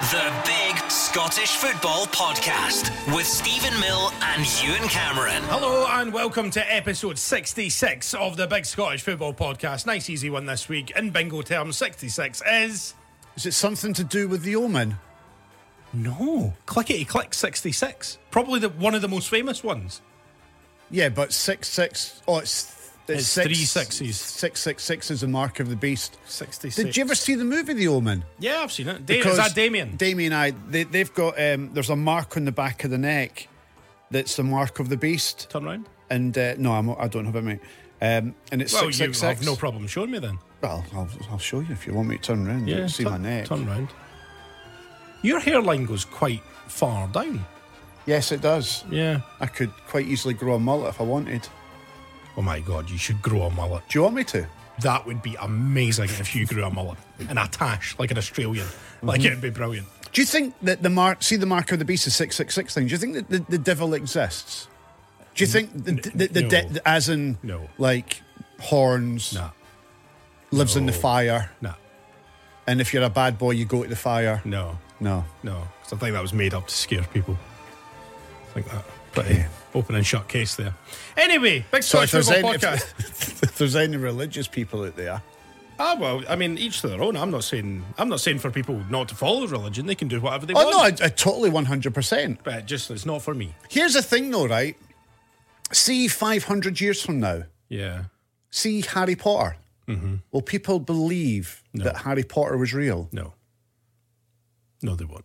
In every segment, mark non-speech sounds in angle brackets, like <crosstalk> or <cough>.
The Big Scottish Football Podcast with Steven Mill and Ewen Cameron. Hello and welcome to episode 66 of the Big Scottish Football Podcast. Nice easy one this week. In bingo terms, 66 is. Is it something to do with the omen? No. Clickety click 66. Probably the, one of the most famous ones. Yeah, but six six. Oh, it's It's six, three sixes. Six six six is the mark of the beast. 66. Did you ever see the movie The Omen? Yeah, I've seen it. Da- is that Damien? Damien, I they, they've got um, there's a mark on the back of the neck that's the mark of the beast. Turn round. And uh, no, I'm, I don't have it, mate. Um, and it's Well, six you six have no problem showing me then. Well, I'll, I'll show you if you want me to turn around. you can see turn, my neck. Turn round. Your hairline goes quite far down. Yes, it does. Yeah. I could quite easily grow a mullet if I wanted. Oh my god, you should grow a mullet. Do you want me to? That would be amazing if you grew a mullet and a tash like an Australian. Like it'd be brilliant. Do you think that the mark, see the mark of the beast is 666 thing? Do you think that the, the devil exists? Do you think the, the, the, no. de- as in No. like horns, Nah, lives in the fire, nah, and if you're a bad boy, you go to the fire? no, No. no. Because I think that was made up to scare people. I think that pretty open and shut case there. Anyway, big So Scottish there's, football any, podcast. if, <laughs> if there's any religious people out there, ah, well, I mean, each to their own. I'm not saying I'm not saying for people not to follow religion. They can do whatever they oh want. Oh no, I, I totally 100%. but just it's not for me. Here's the thing though, right? See, 500 years from now, Yeah. see Harry Potter. Mm-hmm. Will people believe that Harry Potter was real? No. No, they won't.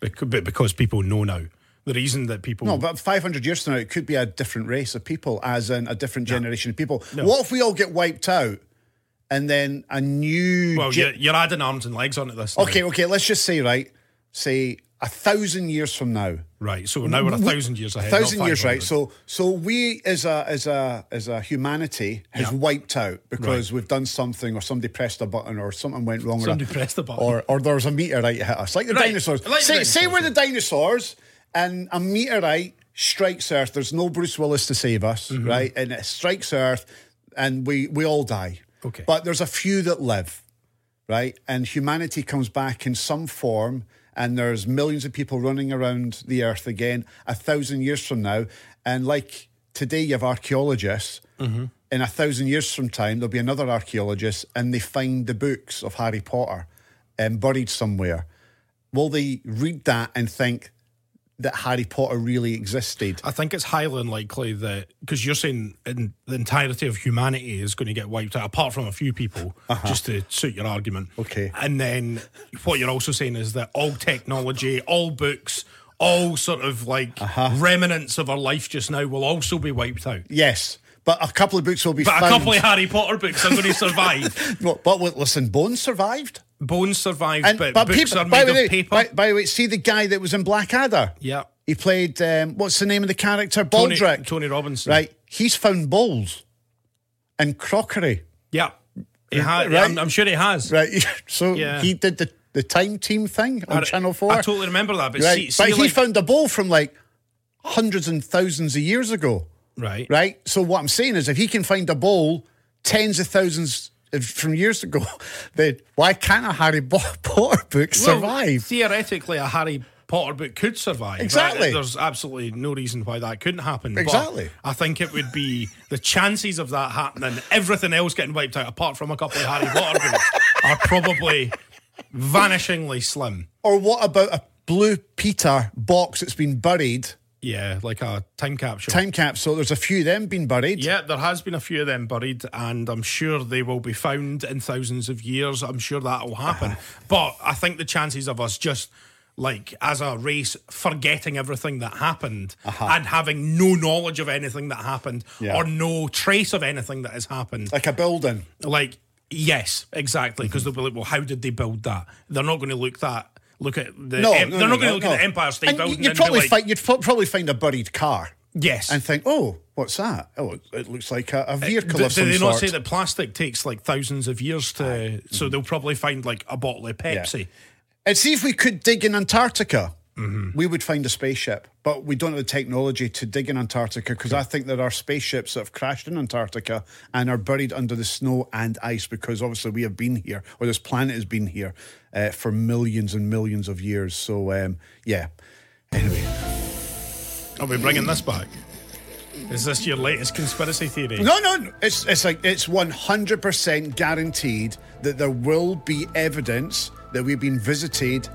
But because people know now. The reason that people No, but 500 years from now, it could be a different race of people, as in a different generation of people. What if we all get wiped out and then a new. well, ge- you're, you're adding arms and legs onto this. now. okay, okay, let's just say, right, say a thousand years from now. right. So now we're a thousand years ahead. A thousand years, right? So, so we as a as a as a humanity has Yeah. wiped out because Right. we've done something, or somebody pressed a button, or something went wrong. or a- Somebody pressed a button. or or there was a meteorite hit us, like the Right, dinosaurs. like the say, say we're the dinosaurs, and a meteorite strikes Earth. There's no Bruce Willis to save us, Mm-hmm. right? And it strikes Earth, and we we all die. Okay. but there's a few that live, right? And humanity comes back in some form, and there's millions of people running around the Earth again a thousand years from now. And like today, you have archaeologists. Mm-hmm. In a thousand years from time, there'll be another archaeologist, and they find the books of Harry Potter um, buried somewhere. Will they read that and think that Harry Potter really existed? I think it's highly unlikely that because you're saying in the entirety of humanity is going to get wiped out, apart from a few people, just to suit your argument. Uh-huh. Okay. And then what you're also saying is that all technology, all books, all sort of like Uh-huh. remnants of our life just now will also be wiped out. Yes, but a couple of books will be But found. a couple of Harry Potter books are going <laughs> to survive. But, but listen, Bones survived. Bones survived, And, but, but books people, are by made the of way, paper. By, by the way, see the guy that was in Blackadder. yeah. He played um, what's the name of the character? Tony, Baldrick. Tony Robinson. Right. He's found bowls and crockery. Yeah. He ha- Right. I'm, I'm sure he has. Right. <laughs> So Yeah. he did the, the time team thing on I- Channel Four. I totally remember that. But, right. see, see but he like- found a bowl from like hundreds and thousands of years ago. Right. Right. So what I'm saying is, if he can find a bowl tens of thousands from years ago, <laughs> then why can't a Harry <laughs> Potter book Well, survive? theoretically, a Harry Potter book could survive. Exactly. There's absolutely no reason why that couldn't happen. But Exactly. I think it would be the chances of that happening, everything else getting wiped out, apart from a couple of Harry Potter books, <laughs> are probably vanishingly slim. Or what about a blue Peter box that's been buried? Yeah, like a time capsule. Time capsule. There's a few of them been buried. Yeah, there has been a few of them buried, and I'm sure they will be found in thousands of years. I'm sure that will happen. Uh-huh. But I think the chances of us just like as a race forgetting everything that happened and having no knowledge of anything that happened Uh-huh. Yeah. or no trace of anything that has happened Like a building. like yes exactly because they'll be like well how did they build that they're not going to look that look at the No, em- no, they're no, not going to no, look at the empire state And building You'd probably like, find you'd pro- probably find a buried car yes and think, oh, what's that? Oh, it- looks like a, a uh, vehicle Do, of do some they sort. not say that plastic takes like thousands of years to? So mm-hmm. they'll probably find like a bottle of Pepsi. And see if we could dig in Antarctica. Mm-hmm. We would find a spaceship, but we don't have the technology to dig in Antarctica because I think there are spaceships that have crashed in Antarctica and are buried under the snow and ice because obviously we have been here, or this planet has been here uh, for millions and millions of years. So, um, yeah. Anyway. Are we bringing this back? Is this your latest conspiracy theory? No, no, it's it's like it's one hundred percent guaranteed that there will be evidence that we've been visited,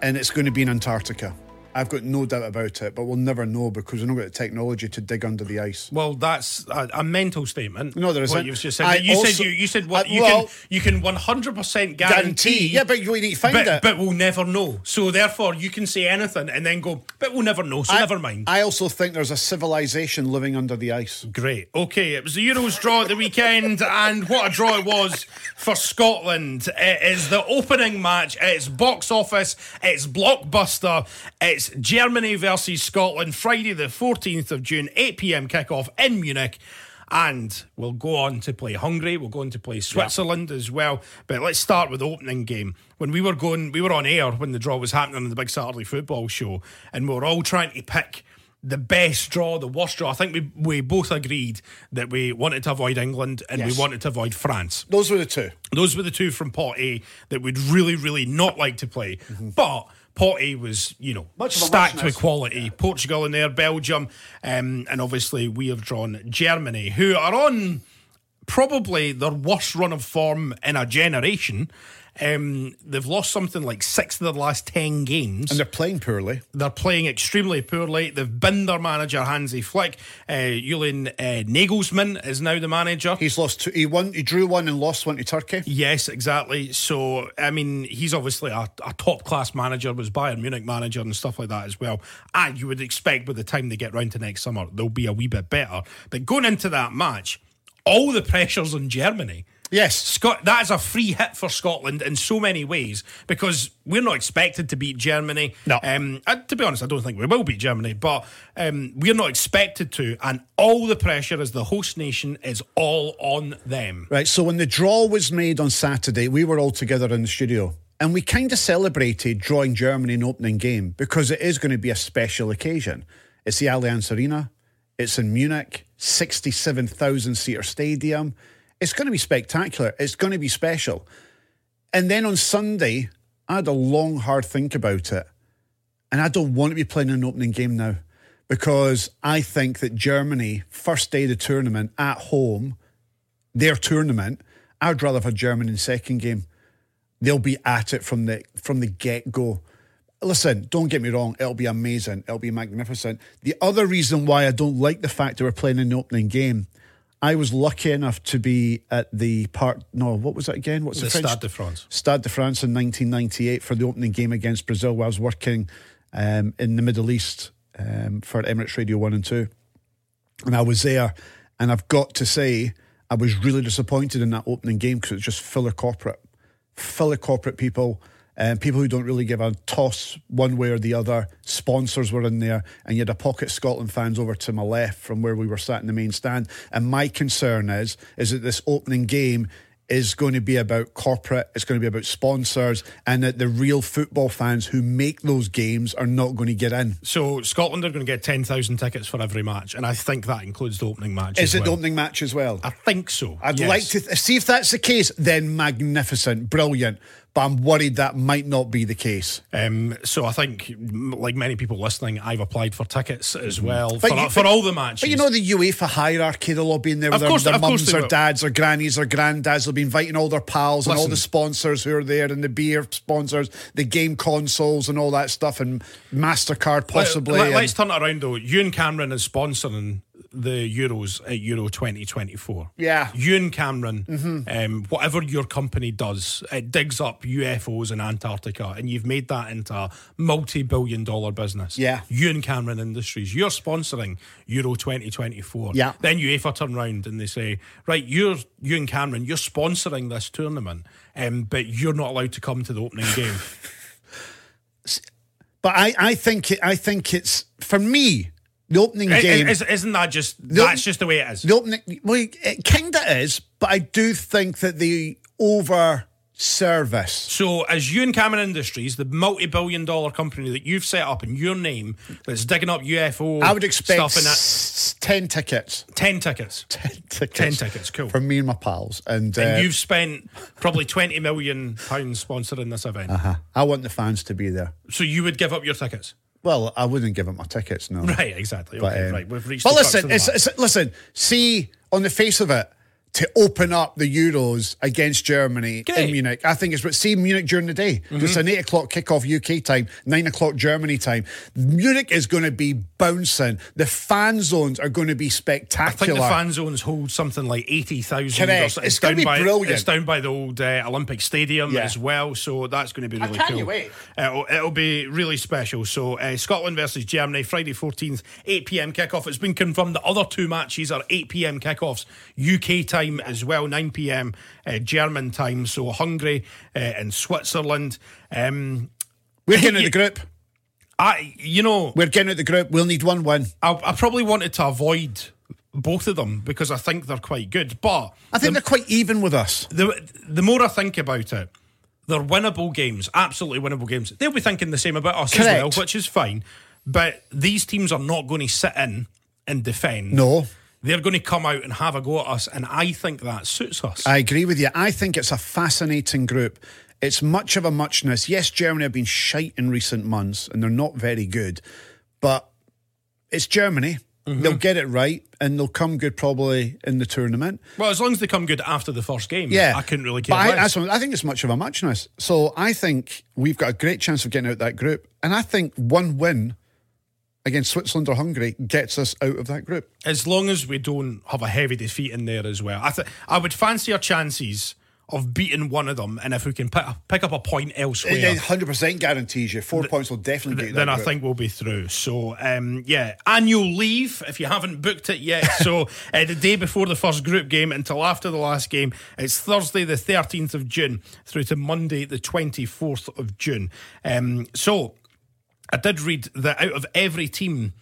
and it's going to be in Antarctica. I've got no doubt about it, but we'll never know because we've not got the technology to dig under the ice. Well, that's a, a mental statement. No, there What isn't. you've just said. I you said you, you said what I- you well- can you can one hundred percent guarantee. Yeah, but you need to find but, it. but we'll never know. So therefore, you can say anything and then go, but we'll never know. So I- never mind. I also think there's a civilization living under the ice. Great. Okay, it was the Euros draw at the weekend, and what a draw it was for Scotland. It is the opening match. It's box office. It's blockbuster. It's Germany versus Scotland, Friday the 14th of June, 8 pm kickoff in Munich. And we'll go on to play Hungary. We'll go on to play Switzerland as well. But let's start with the opening game. When we were going, we were on air when the draw was happening on the big Saturday football show, and we were all trying to pick the best draw, the worst draw. I think we we both agreed that we wanted to avoid England and Yes. we wanted to avoid France. Those were the two. Those were the two from Pot A that we'd really, really not like to play. Mm-hmm. But Pot A was, you know, Much stacked with quality. Portugal in there, Belgium, um, and obviously we have drawn Germany, who are on probably their worst run of form in a generation. Um, they've lost something like six of their last ten games. And they're playing poorly. They're playing extremely poorly. They've binned their manager Hansi Flick. Uh, Julian uh, Nagelsmann is now the manager. He's lost two. He won. He drew one and lost one to Turkey. Yes, exactly. So, I mean, he's obviously a, a top class manager, was Bayern Munich manager and stuff like that as well. And you would expect by the time they get round to next summer, they'll be a wee bit better. But going into that match, all the pressure's on Germany. Yes. Scott, that is a free hit for Scotland in so many ways because we're not expected to beat Germany. No. Um, uh, to be honest, I don't think we will beat Germany, but um, we're not expected to. And all the pressure as the host nation is all on them. Right. So when the draw was made on Saturday, we were all together in the studio. And we kind of celebrated drawing Germany in opening game because it is going to be a special occasion. It's the Allianz Arena. It's in Munich, 67,000 seater stadium. It's going to be spectacular. It's going to be special. And then on Sunday, I had a long, hard think about it. And I don't want to be playing an opening game now because I think that Germany, first day of the tournament at home, their tournament, I'd rather have a German in second game. They'll be at it from the from the get go. Listen, don't get me wrong, it'll be amazing, it'll be magnificent. The other reason why I don't like the fact that we're playing an opening game, I was lucky enough to be at the part. No, what was it again? What's the, The French? Stade de France. Stade de France in 1998 for the opening game against Brazil. Where I was working um, in the Middle East um, for Emirates Radio One and Two, and I was there. And I've got to say, I was really disappointed in that opening game because it was just full of corporate, full of corporate people. Um, people who don't really give a toss one way or the other. Sponsors were in there, and you had a pocket of Scotland fans over to my left from where we were sat in the main stand. And my concern is, is that this opening game is going to be about corporate, it's going to be about sponsors, and that the real football fans who make those games are not going to get in. So Scotland are going to get 10,000 tickets for every match, and I think that includes the opening match. Is it well. the opening match as well? I think so. I'd yes. like to th- see if that's the case. Then magnificent, brilliant. But I'm worried that might not be the case. Um, so I think, like many people listening, I've applied for tickets as well Mm-hmm. But for, you- for all the matches. But you know the UEFA hierarchy, they'll all be in there with Of their, course- their course mums or will. dads or grannies or granddads. They'll be inviting all their pals and all the sponsors who are there and the beer sponsors, the game consoles and all that stuff and MasterCard possibly. Let, us turn it around though. Ewen Cameron is sponsoring the Euros at Euro 2024. Yeah. Mm-hmm. Cameron, um, whatever your company does, it digs up UFOs in Antarctica, and you've made that into a multi billion dollar business. Yeah. Ewen Cameron Industries, you're sponsoring Euro 2024. Yeah. Then UEFA turn around and they say, right, you're Ewen Cameron, you're sponsoring this tournament, um, but you're not allowed to come to the opening game. <laughs> but I, I think it, I think it's for me the opening I- game. is, isn't that just, The- that's just the way it is? The opening, well, it kind of is, but I do think that the over service. So, as Ewen Cameron Industries, the multi-billion dollar company that you've set up in your name, that's digging up UFO, I would expect stuff in that. s- 10 tickets. Ten tickets, <laughs> 10 tickets. 10 tickets, cool. For me and my pals. And, uh, you've spent probably twenty million pounds sponsoring this event. uh, I want the fans to be there. So you would give up your tickets, Well, I wouldn't give up my tickets, no. <laughs> right? Exactly. Okay, um, right. We've reached. But listen, it's, it's, listen, see, on the face of it, to open up the Euros against Germany in Munich, I think it's but see Munich during the day. It's an eight o'clock kickoff UK time, nine o'clock Germany time. Munich is going to be bouncing. The fan zones are going to be spectacular. I think the fan zones hold something like eighty thousand. Correct. It's gonna be by, brilliant. It's down by the old uh, Olympic Stadium Yeah. as well, so that's going to be really can't cool. you wait. It'll, it'll be really special. So uh, Scotland versus Germany, Friday fourteenth, eight pm kickoff. It's been confirmed the other two matches are eight pm kickoffs, UK time as well, nine pm uh, German time. So Hungary uh, and Switzerland. Um, We're getting you- <laughs> the group. I, you know, We're getting of the group. We'll need one win. I, I probably wanted to avoid both of them because I think they're quite good, but I think they're quite even with us. the the more I think about it, they're winnable games, absolutely winnable games. They'll be thinking the same about us as well, which is fine. But these teams are not going to sit in and defend. No. They're going to come out and have a go at us, and I think that suits us. I agree with you. I think it's a fascinating group. It's much of a muchness. Yes, Germany have been shite in recent months and they're not very good, but it's Germany. Mm-hmm. They'll get it right and they'll come good probably in the tournament. well, as long as they come good after the first game, Yeah. I couldn't really care. But I, what- I think it's much of a muchness. So I think we've got a great chance of getting out that group. And I think one win against Switzerland or Hungary gets us out of that group. as long as we don't have a heavy defeat in there as well. I th- I would fancy our chances of beating one of them, and if we can pick, pick up a point elsewhere. It 100% guarantees you. Four points will definitely get you then I group. think we'll be through. So, um, yeah, annual leave if you haven't booked it yet. <laughs> so, uh, the day before the first group game until after the last game, it's Thursday, the 13th of June, through to Monday, the 24th of June. Um, so, I did read that out of every team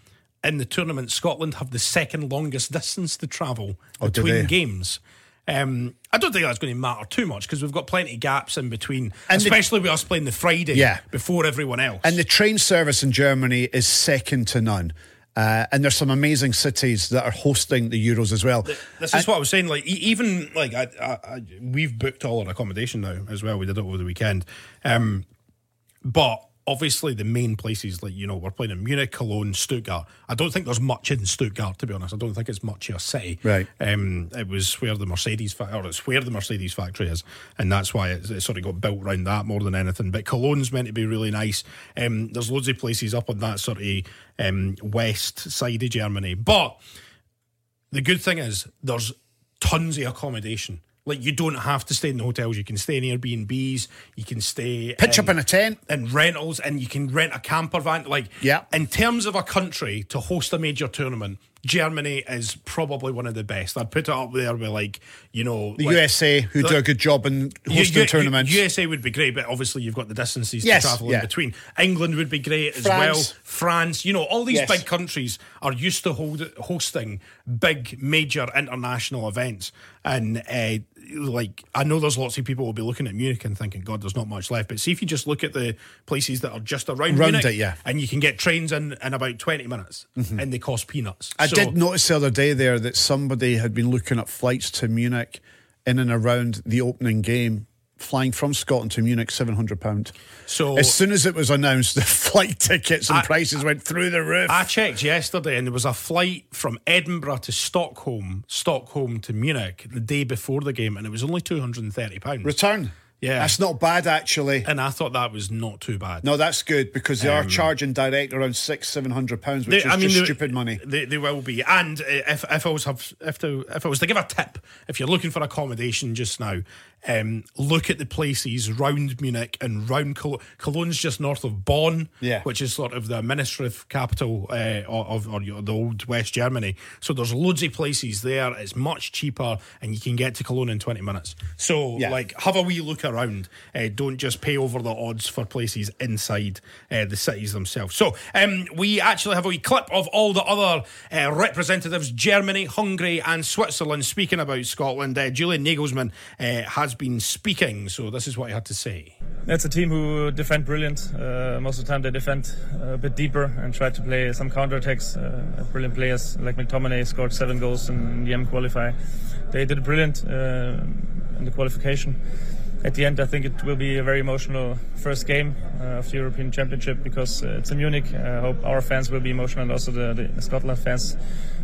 in the tournament, Scotland have the second longest distance to travel Oh, between games. Um, I don't think that's going to matter too much because we've got plenty of gaps in between, And the- especially with us playing the Friday Yeah. before everyone else. And the train service in Germany is second to none. Uh, and there's some amazing cities that are hosting the Euros as well. This is what I was saying. Like, even like I, I, I, we've booked all our accommodation now as well. We did it over the weekend, um, but obviously the main places, like you know, we're playing in Munich, Cologne, Stuttgart. I don't think there's much in Stuttgart, to be honest. I don't think it's much of a city. Right. Um, it was where the Mercedes, fa- or it's where the Mercedes factory is, and that's why it, it sort of got built around that more than anything. But Cologne's meant to be really nice. Um, there's loads of places up on that sort of um, west side of Germany, but the good thing is there's tons of accommodation. Like you don't have to stay in the hotels. You can stay in Airbnbs. You can stay Pitch up in a tent. in rentals, and you can rent a camper van. Like Yeah. in terms of a country to host a major tournament, Germany is probably one of the best. I'd put it up there with like you know The like- USA, who do a good job in hosting U- U- tournaments. USA would be great, but obviously you've got the distances Yes, to travel yeah. in between. England would be great as France. well. France, you know, all these Yes. big countries are used to hold, hosting big, major international events. And uh, like, I know there's lots of people will be looking at Munich and thinking, God, there's not much left. But see if you just look at the places that are just around, Around Munich, it, yeah. and you can get trains in in about 20 minutes, mm-hmm. and they cost peanuts. I So- did notice the other day there that somebody had been looking at flights to Munich in and around the opening game, flying from Scotland to Munich, £700. So As soon as it was announced, <laughs> the flight tickets and I- prices went through the roof. I checked yesterday, and there was a flight from Edinburgh to Stockholm, Stockholm to Munich the day before the game, and it was only two hundred and thirty pounds. Return. Yeah. That's not bad, actually. and I thought that was not too bad. No, that's good because they are charging direct around six, seven hundred pounds, which They- is just they- stupid money. They, they will be. And uh, if if I was have if to if I was to give a tip, if you're looking for accommodation just now, um, look at the places round Munich and round Cologne. Cologne's just north of Bonn, Yeah. which is sort of the administrative capital uh, of or your- the old West Germany. So there's loads of places there. It's much cheaper, and you can get to Cologne in 20 minutes. So Yeah. like have a wee look around. Uh, don't just pay over the odds for places inside uh, the cities themselves. So um, we actually have a wee clip of all the other uh, representatives Germany, Hungary, and Switzerland speaking about Scotland. Uh, Julian Nagelsmann uh, has been speaking, so this is what he had to say. It's a team who defend brilliant. Uh, most of the time they defend a bit deeper and try to play some counter attacks. Uh, brilliant players like McTominay scored seven goals in the M qualifier. They did brilliant uh, in the qualification. At the end, I think it will be a very emotional first game uh, of the European Championship because uh, it's in Munich. I hope our fans will be emotional and also the, the Scotland fans.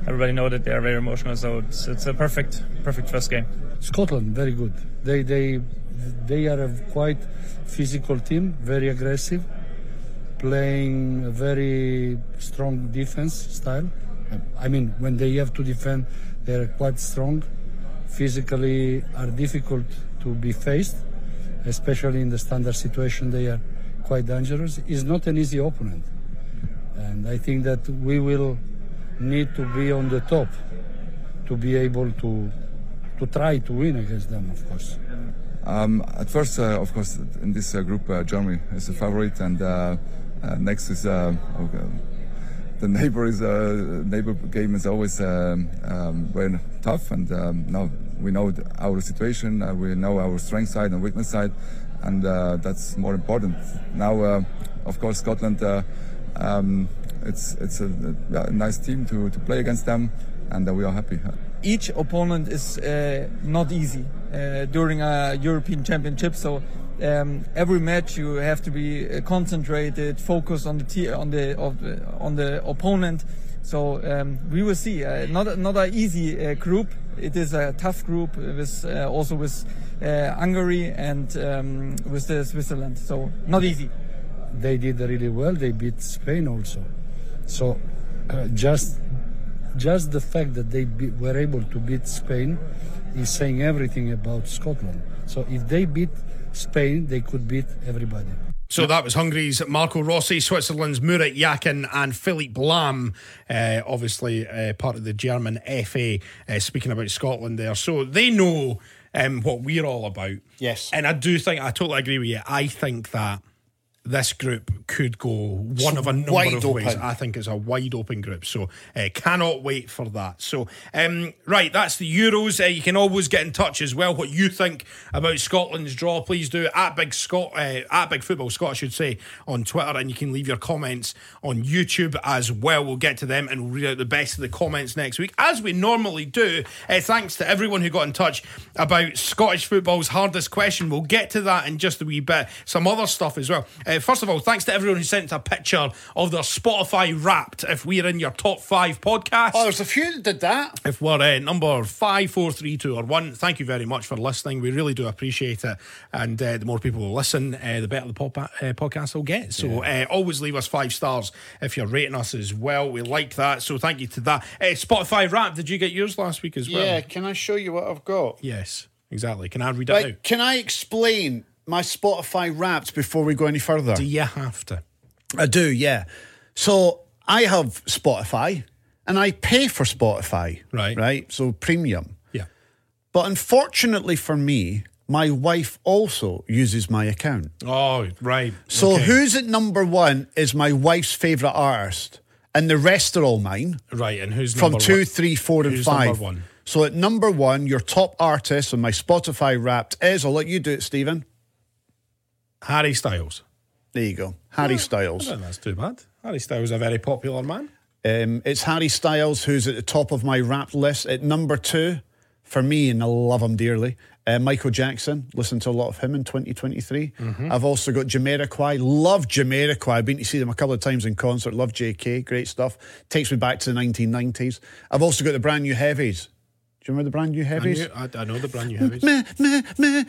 Everybody know that they are very emotional, so it's, it's a perfect, perfect first game. Scotland, very good. They they they are a quite physical team, very aggressive, playing a very strong defense style. I mean, when they have to defend, they are quite strong. Physically, are difficult to be faced, especially in the standard situation. They are quite dangerous. It's not an easy opponent, and I think that we will need to be on the top to be able to to try to win against them, of course. Um, at first, uh, of course, in this uh, group, uh, Germany is the favorite, and uh, uh, next is uh, okay. the neighbor is neighbor game is always um, very tough, and um, now we know our situation, we know our strength side and weakness side, and that's more important. Now, of course, Scotland. Um, it's it's a, a, nice team to, to play against them, and we are happy each opponent is uh, not easy uh, during a European Championship. So um, every match you have to be uh, concentrated, focused on the on the on the opponent. So um, we will see. Uh, not not an easy uh, group. It is a tough group with uh, also with Hungary and um, with Switzerland. So not easy. They did really well. They beat Spain also. So just just the fact that they be, were able to beat Spain is saying everything about Scotland. So if they beat Spain, they could beat everybody. So that was Hungary's Marco Rossi, Switzerland's Murat Yakin, and Philipp Lahm, uh, obviously uh, part of the German FA, uh, speaking about Scotland there. So they know um, what we're all about. Yes. And I do think, I totally agree with you. I think that this group could go one of a number of open. ways. I think it's a wide open group, so uh, cannot wait for that. So, um, right, that's the Euros. Uh, you can always get in touch as well. What you think about Scotland's draw? Please do at Big Scott uh, at Big Football Scott, I should say, on Twitter, and you can leave your comments on YouTube as well. We'll get to them and read out the best of the comments next week, as we normally do. Uh, thanks to everyone who got in touch about Scottish football's hardest question. We'll get to that in just a wee bit. Some other stuff as well. Uh, first of all, thanks to everyone who sent a picture of their Spotify wrapped if we're in your top five podcast. Oh, there's a few that did that. If we're uh, number five, four, three, two, or one, thank you very much for listening. We really do appreciate it. And uh, the more people will listen, uh, the better the pop- uh, podcast will get. So yeah. Uh, always leave us five stars if you're rating us as well. We like that. So thank you to that. Uh, Spotify wrapped, did you get yours last week as well? Yeah, can I show you what I've got? Yes, exactly. Can I read it out? Can I explain my Spotify wrapped before we go any further? Do you have to? I do, yeah. So I have Spotify and I pay for Spotify. Right. Right. So premium. Yeah. But unfortunately for me, my wife also uses my account. Oh, right. So okay. who's at number one is my wife's favourite artist. And the rest are all mine. Right. And who's from two, one? three, four, and who's five? So at number one, your top artist on my Spotify wrapped is, I'll let you do it, Steven. Harry Styles. There you go. Harry Styles. I don't think that's too bad. Harry Styles is a very popular man. Um, it's Harry Styles who's at the top of my rap list. At number two, for me, and I love him dearly, uh, Michael Jackson. Listen to a lot of him in 2023. Mm-hmm. I've also got Jamiroquai. Love Jamiroquai. I've been to see them a couple of times in concert. Love JK. Great stuff. Takes me back to the 1990s. I've also got the brand new heavies. Do you remember the brand new heavies? I, I, I know the brand new heavies.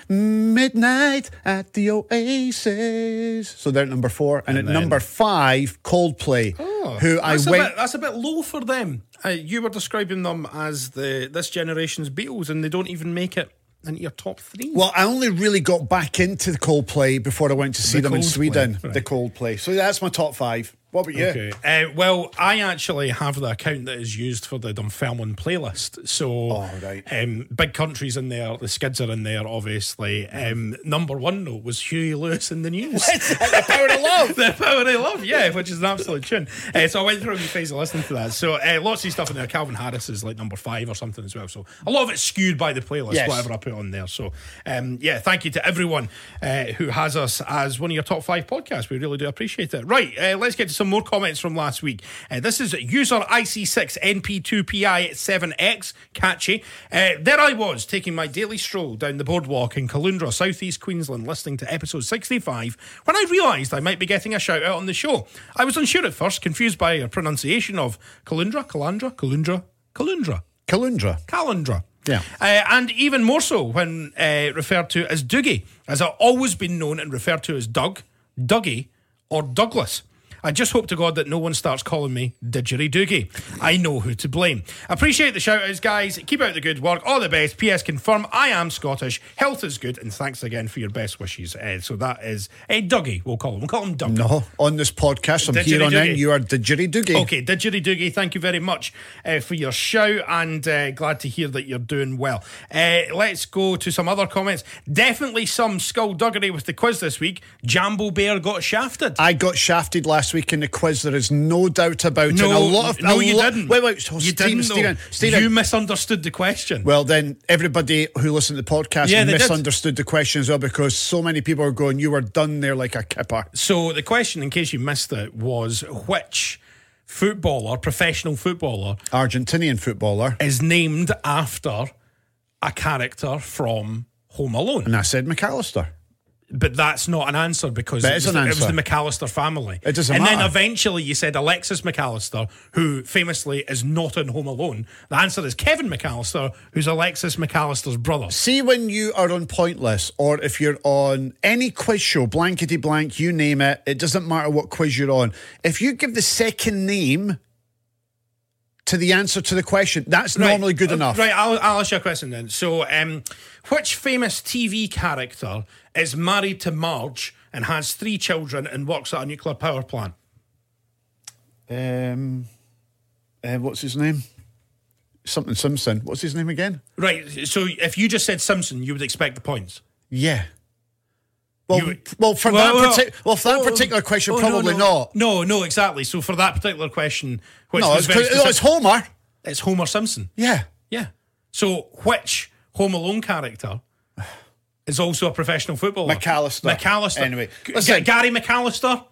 midnight at the Oasis. So they're at number four. And, and at then, number five, Coldplay, oh, who I went. Bit, that's a bit low for them. Uh, you were describing them as the this generation's Beatles, and they don't even make it into your top three. Well, I only really got back into the Coldplay before I went to see the them in Sweden. Right. The Coldplay. So that's my top five. What about you? Okay. Uh, well, I actually have the account that is used for the Dunfermline playlist. So, Oh, right. um, big countries in there. The skids are in there, obviously. Um, number one though was Huey Lewis in the news. the power of love. <laughs> the power of love, yeah, which is an absolute tune. Uh, so I went through a phase of listening to that. So uh, lots of stuff in there. Calvin Harris is like number five or something as well. So a lot of it's skewed by the playlist, Yes. whatever I put on there. So um, yeah, thank you to everyone uh, who has us as one of your top five podcasts. We really do appreciate it. Right, uh, let's get to some more comments from last week. Uh, this is user IC6NP2PI7X, catchy. Uh, there I was taking my daily stroll down the boardwalk in Caloundra, southeast Queensland, listening to episode 65 when I realised I might be getting a shout out on the show. I was unsure at first, confused by a pronunciation of Caloundra, Calandra, Caloundra, Caloundra. Calundra. Calendra. Yeah. Uh, and even more so when uh, referred to as Dougie, as I've always been known and referred to as Doug, Dougie, or Douglas. I just hope to God that no one starts calling me Didgeridoo Doogie. I know who to blame. Appreciate the shout outs, guys. Keep out the good work. All the best. P.S. Confirm I am Scottish. Health is good. And thanks again for your best wishes. Uh, so that is uh, Dougie, we'll call him. We'll call him Doug. No, on this podcast, from here on in, you are didgeridoo. Okay, Didgeridoo Doogie, thank you very much uh, for your shout and uh, glad to hear that you're doing well. Uh, let's go to some other comments. Definitely some skullduggery with the quiz this week. Jambo Bear got shafted. I got shafted last week in the quiz. There is no doubt about it. no, And a lot of no, you lot- didn't. Wait, wait. So you didn't. You misunderstood the question. well, then everybody who listened to the podcast Yeah, they did. misunderstood the question as well because so many people are going, "You were done there like a kipper." So the question, in case you missed it, was which footballer, professional footballer, Argentinian footballer, is named after a character from Home Alone? and I said McAllister. But that's not an answer because it was, an the, it was the McAllister family. It doesn't and then eventually you said Alexis McAllister, who famously is not in Home Alone. The answer is Kevin McAllister, who's Alexis McAllister's brother. See when you are on Pointless, or if you're on any quiz show, blankety blank, you name it. It doesn't matter what quiz you're on. If you give the second name to the answer to the question, that's normally good uh, enough. Right, I'll, I'll ask you a question then. So, um, which famous TV character is married to Marge and has three children and works at a nuclear power plant? Um, uh, what's his name? Something Simpson. What's his name again? Right, so if you just said Simpson, you would expect the points. Yeah. Well, You- well, for Well, that well, for that oh, particular question, oh, probably no. not. No, no, exactly. So for that particular question, which No, it's, 'cause- no, it's Homer. it's Homer Simpson. Yeah. Yeah. So which Home Alone character is also a professional footballer? McAllister. McAllister. Anyway, G- Gary McAllister.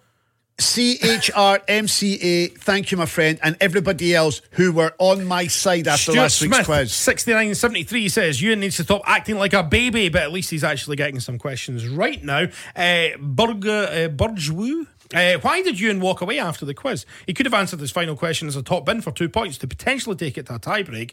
C H R M C A. Thank you, my friend, and everybody else who were on my side after Stuart last week's Smith, quiz. 6973 says, Ewen needs to stop acting like a baby, but at least he's actually getting some questions right now. Uh, Burg, uh, Burgwoo? Uh, why did Ewen walk away after the quiz? He could have answered this final question as a top bin for two points to potentially take it to a tiebreak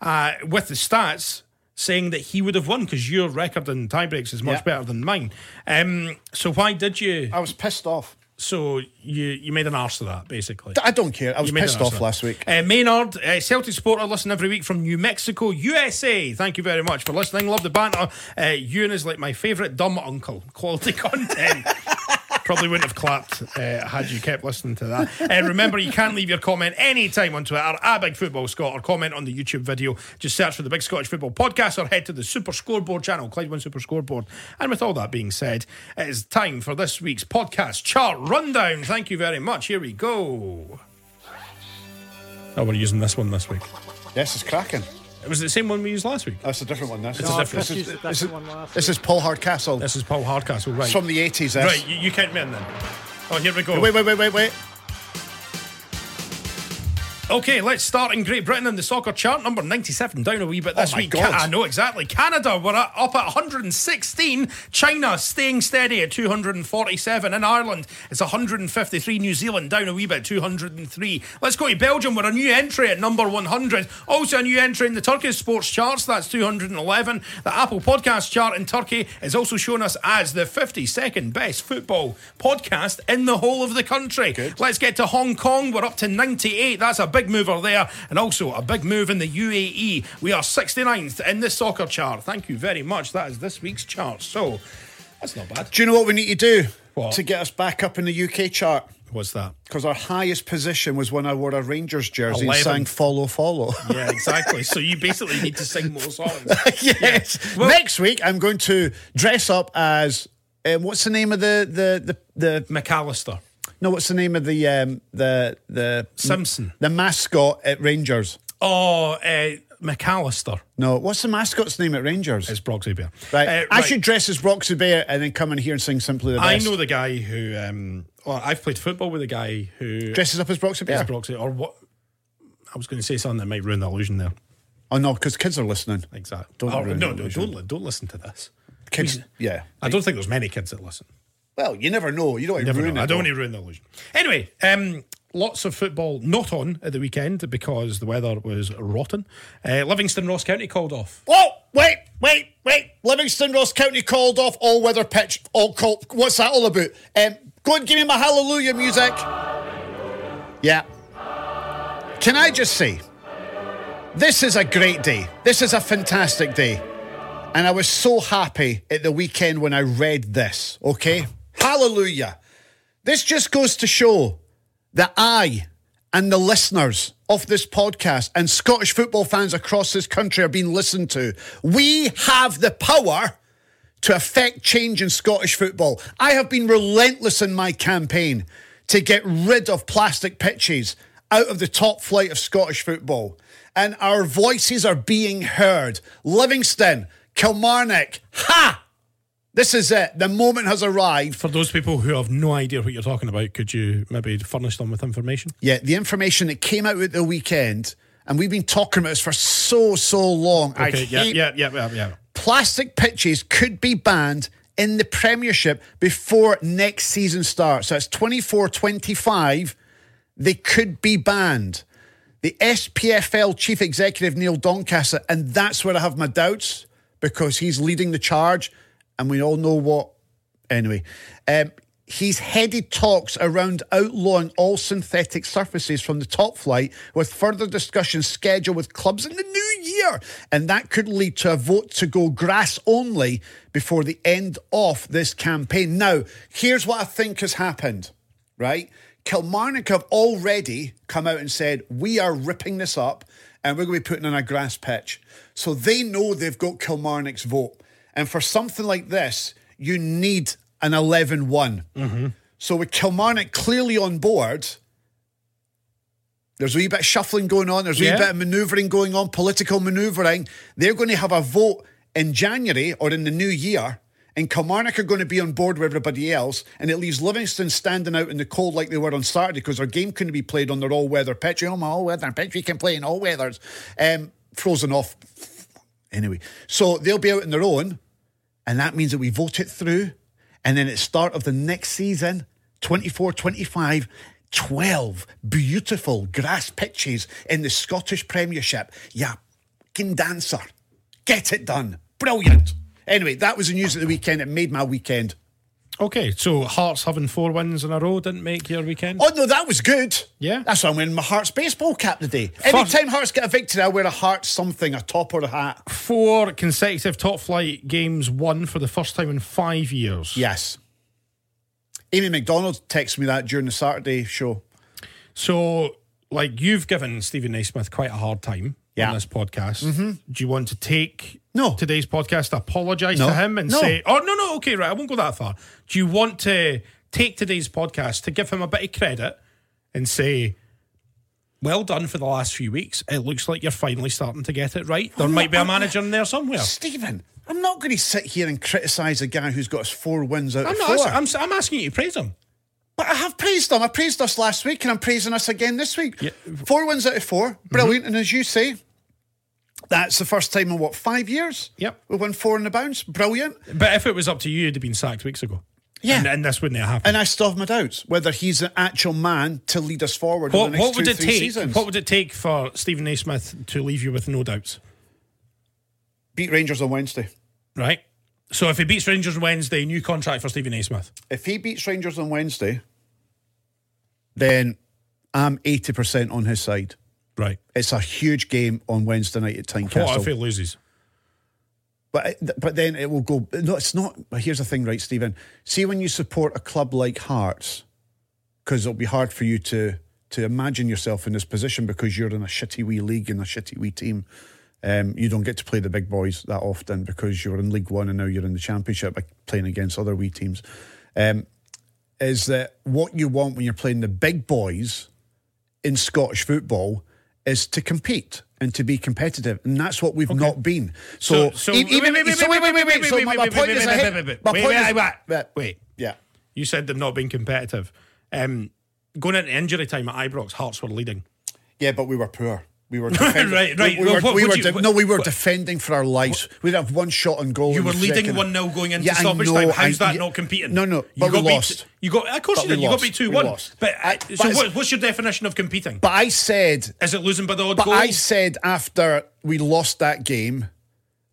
uh, with the stats saying that he would have won because your record in tiebreaks is much Yeah. better than mine. Um, so why did you? I was pissed off. So you you made an arse of that, basically. I don't care. I was pissed off last week. Uh, Maynard, uh, Celtic supporter, listen every week from New Mexico, USA. Thank you very much for listening. Love the banter. Uh, Ewen is like my favourite dumb uncle. Quality <laughs> content. Probably wouldn't have clapped uh, had you kept listening to that. And remember, you can leave your comment anytime on Twitter at Big Football Scott or comment on the YouTube video. Just search for the Big Scottish Football Podcast or head to the Super Scoreboard channel, Clyde One Super Scoreboard. And with all that being said, it is time for this week's podcast chart rundown. Thank you very much. Here we go. Oh, we're using this one this week. Yes, it's cracking. It was the same one we used last week. Oh, that's a different one. This, It's a different- this, is, used the this, is, different one last this is Paul Hardcastle. This is Paul Hardcastle, right? It's from the 80s. This. right, you, you count me in then. Oh, here we go. Wait, wait, wait, wait, wait. Okay, let's start in Great Britain in the soccer chart, number 97, down a wee bit this Oh week. God. I know exactly. Canada, we're at, up at 116. China staying steady at 247. In Ireland, it's 153. New Zealand down a wee bit, 203. Let's go to Belgium, we're a new entry at number 100. Also a new entry in the Turkish sports charts, that's 211. The Apple Podcast chart in Turkey is also shown us as the 52nd best football podcast in the whole of the country. Let's get to Hong Kong, we're up to 98. That's a big mover there, and also a big move in the UAE. We are 69th in the soccer chart. Thank you very much. That is this week's chart. So that's not bad. Do you know what we need to do? What? to get us back up in the UK chart. What's that? Because our highest position was when I wore a Rangers jersey and 11. sang "Follow, Follow." <laughs> Yeah, exactly. so you basically need to sing more songs. <laughs> yes. Well- Next week, I'm going to dress up as um, what's the name of the the the, the McAllister. No? What's the name of the um, the the Simpson. the mascot at Rangers? Oh, uh, McAllister. No, what's the mascot's name at Rangers? It's Broxy Bear. right. Uh, I should dress as Broxy Bear and then come in here and sing "Simply the I Best." know the guy who. Um, well, I've played football with a guy who dresses up as Broxy is Bear. Broxy, or what? I was going to say something that might ruin the illusion there. oh no, because kids are listening. Exactly. Don't Oh, ruin no, the no, illusion. don't li- don't listen to this. Kids, yeah. I don't think there's many kids that listen. Well, you never know. You don't want to ruin know. it. I don't want to ruin the illusion. Anyway, um, lots of football not on at the weekend because the weather was rotten. Uh, Livingston Ross County called off. Oh, wait, wait, wait. Livingston Ross County called off all weather pitch. All called. What's that all about? Um, go and give me my hallelujah music. Yeah. Can I just say, this is a great day. This is a fantastic day. And I was so happy at the weekend when I read this, okay? Hallelujah. This just goes to show that I and the listeners of this podcast and Scottish football fans across this country are being listened to. We have the power to affect change in Scottish football. I have been relentless in my campaign to get rid of plastic pitches out of the top flight of Scottish football. And our voices are being heard. Livingston, Kilmarnock, ha! This is it. The moment has arrived. For those people who have no idea what you're talking about, could you maybe furnish them with information? Yeah, the information that came out at the weekend, and we've been talking about this for so, so long. Okay, yeah, yeah, yeah, yeah, yeah. plastic pitches could be banned in the Premiership before next season starts. So it's 24 25. They could be banned. The SPFL chief executive, Neil Doncaster, and that's where I have my doubts because he's leading the charge, and we all know what. Anyway, um, he's headed talks around outlawing all synthetic surfaces from the top flight, with further discussions scheduled with clubs in the new year. And that could lead to a vote to go grass only before the end of this campaign. Now, here's what I think has happened, right? Kilmarnock have already come out and said, we are ripping this up and we're going to be putting in a grass pitch. So they know they've got Kilmarnock's vote. And for something like this, you need an 11 1. So with Kilmarnock clearly on board, there's a wee bit of shuffling going on, there's a wee Yeah. bit of manoeuvring going on, political manoeuvring. They're going to have a vote in January or in the new year. And Kilmarnock are going to be on board with everybody else, and it leaves Livingston standing out in the cold like they were on Saturday because their game couldn't be played on their all-weather pitch. Oh, my all-weather pitch, we can play in all weathers. Um, frozen off. Anyway, so they'll be out on their own, and that means that we vote it through. And then at start of the next season, 24 25, 12 beautiful grass pitches in the Scottish Premiership. Yeah, fucking dancer. Get it done. Brilliant. Anyway, that was the news of the weekend. It made my weekend. Okay, so Hearts having four wins in a row didn't make your weekend. Oh, no, that was good. Yeah. That's why I'm wearing my Hearts baseball cap today. Anytime Hearts get a victory, I wear a Hearts something, a top or a hat. Four consecutive top flight games won for the first time in five years. Yes. Amy McDonald texted me that during the Saturday show. So, like, you've given Steven Naismith quite a hard time Yeah. on this podcast. Mm-hmm. Do you want to take No. today's podcast to apologise No. to him and No. say, oh, no, no, okay, right, I won't go that far. Do you want to take today's podcast to give him a bit of credit and say, well done for the last few weeks. It looks like you're finally starting to get it right. There might be a manager in there somewhere. Steven, I'm not going to sit here and criticise a guy who's got us four wins out I'm of not. four. I'm, I'm asking you to praise him. But I have praised them. I praised us last week and I'm praising us again this week. Yeah. Four wins out of four. Brilliant. Mm-hmm. And as you say, that's the first time in what, five years? Yep. We won four in the bounce. Brilliant. But if it was up to you, you'd have been sacked weeks ago. Yeah. And, and this wouldn't have happened. And I still have my doubts whether he's an actual man to lead us forward in what, the next what would it take? seasons. What would it take for Steven Naismith to leave you with no doubts? Beat Rangers on Wednesday. Right. So if he beats Rangers on Wednesday, new contract for Steven Naismith. If he beats Rangers on Wednesday, then I'm 80% on his side. Right. It's a huge game on Wednesday night at What Tynecastle. if he loses? But but then it will go. No, it's not. But here's the thing, right, Steven? See, when you support a club like Hearts, because it'll be hard for you to to imagine yourself in this position because you're in a shitty wee league and a shitty wee team. Um, you don't get to play the big boys that often because you're in League One and now you're in the Championship, playing against other wee teams. Um, is that what you want when you're playing the big boys in Scottish football is to compete and to be competitive, and that's what we've not been. So, So- so- e- even wait, wait, so wait, wait, wait, wait, wait. So wait, my, wait, my wait, point wait, is, wait, I wait, hit- wait, wait, my wait, point wait, is- wait, yeah, wait. yeah. You said them not being competitive. Um, going into injury time at Ibrox, Hearts were leading. Yeah, but we were poor. We were <laughs> defending. Right, right. We, we Well, were, what we were you- de- no, we were what- defending for our lives. We'd have one shot on goal. You were leading one 0 going into Yeah, stoppage know, time. How's I- that yeah. not competing? No, no, you but we got beat- lost. You got, of course But you did. we You got beat two one. But I- uh, but so, what, what's your definition of competing? But I said, Is it losing by the odd but goal? I said after we lost that game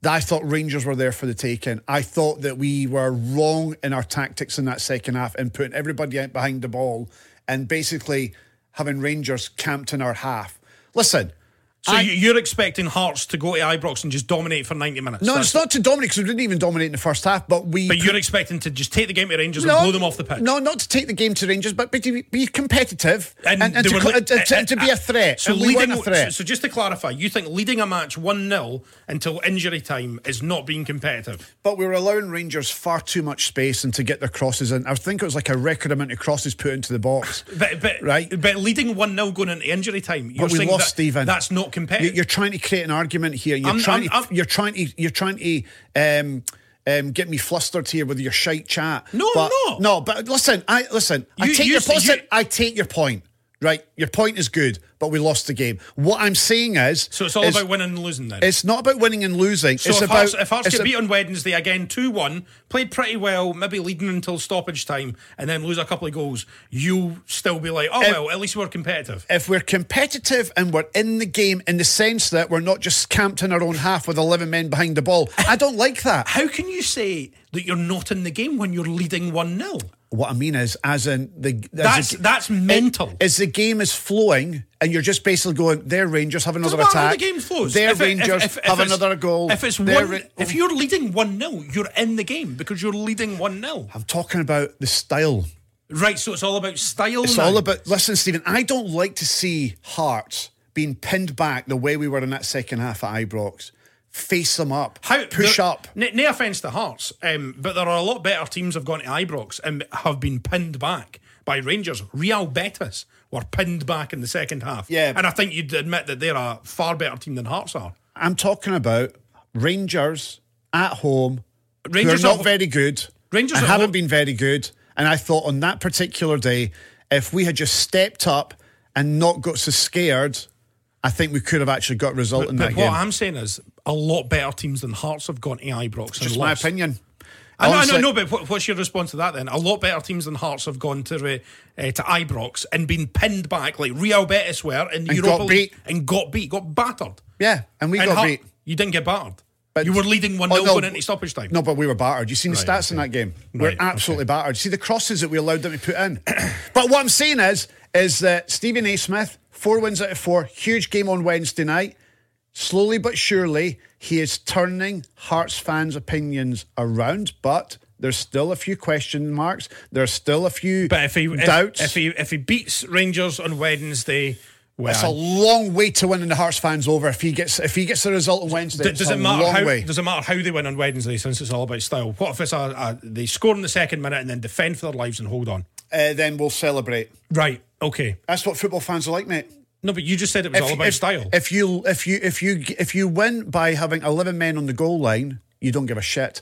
that I thought Rangers were there for the taking. I thought that we were wrong in our tactics in that second half and putting everybody out behind the ball and basically having Rangers camped in our half. Listen. So I- you- you're expecting Hearts to go to Ibrox and just dominate for 90 minutes? no, That's- it's not to dominate because we didn't even dominate in the first half, but we. But you're expecting to just take the game to Rangers and blow them off the pitch? No, not to take the game to Rangers, but, but to be- be competitive and, and, they to, were cl- and to, uh, and to be uh, a threat. So leading a threat. So, so just to clarify, you think leading a match one 0 until injury time is not being competitive? But we were allowing Rangers far too much space and to get their crosses in. I think it was like a record amount of crosses put into the box. But, but Right. But leading one 0 going into injury time, you're But we saying lost, that, Steven. That's not You- competitive. You're trying to create an argument here. You're I'm- trying I'm- to. I'm- you're trying to. You're trying to. Um, um, get me flustered here with your shite chat. No, but, not. No, but listen, I listen. I take you your you- I take your point. Right, your point is good, but we lost the game. What I'm saying is, so it's all is- about winning and losing then. It's not about winning and losing. so it's if about Hearts, if Hearts it's get beat on Wednesday again 2 1, played pretty well, maybe leading until stoppage time, and then lose a couple of goals, you'll still be like, oh, If- well, at least we're competitive. if we're competitive and we're in the game in the sense that we're not just camped in our own half with 11 men behind the ball, I don't like that. How can you say that you're not in the game when you're leading 1 0? What I mean is, as in the as That's- the- that's mental. As the game is flowing, and you're just basically going, "Their Rangers have another Doesn't matter how attack. the game flows. Their If it- if- Rangers if- have another goal. If it's one, Ra- if oh. you're leading one 0 you're in the game because you're leading one 0 I'm talking about the style. Right, so it's all about style. It's now. all about. Listen, Steven, I don't like to see Hearts being pinned back the way we were in that second half at Ibrox. Face them up. How push up. No offense to Hearts, um, but there are a lot better teams have gone to Ibrox and have been pinned back by Rangers. Real Betis were pinned back in the second half. Yeah. and I think you'd admit that they're a far better team than Hearts are. I'm talking about Rangers at home. Rangers are not very good. Rangers haven't home- been very good. And I thought on that particular day, if we had just stepped up and not got so scared, I think we could have actually got a result in But that what game. I'm saying is, a lot better teams than Hearts have gone to Ibrox. just my lost. opinion. I know, I know, no, but what, what's your response to that then? A lot better teams than Hearts have gone to uh, uh, to Ibrox and been pinned back like Real Betis were in the And Europa got League beat. and got beat, got battered. Yeah, and we And got Heart- beat. You didn't get battered. But- you were leading 1 Oh, 0 no, going into stoppage time. No, but we were battered. You seen the Right, stats in that game? Right, we're absolutely okay. battered. See the crosses that we allowed them to put in. <clears throat> but what I'm saying is, is that Steven Naismith, four wins out of four, huge game on Wednesday night. Slowly but surely, he is turning Hearts fans' opinions around, but there's still a few question marks. There's still a few But if he doubts. if he if he beats Rangers on Wednesday, well, it's a long way to winning the Hearts fans over. If he gets if he gets the result on Wednesday, does a it matter long how way. does it matter how they win on Wednesday since it's all about style? What if it's a, a they score in the second minute and then defend for their lives and hold on? uh, then we'll celebrate. Right. Okay. That's what football fans are like, mate. No, but you just said it was all about if, style. If you if you if you if you win by having eleven men on the goal line, you don't give a shit.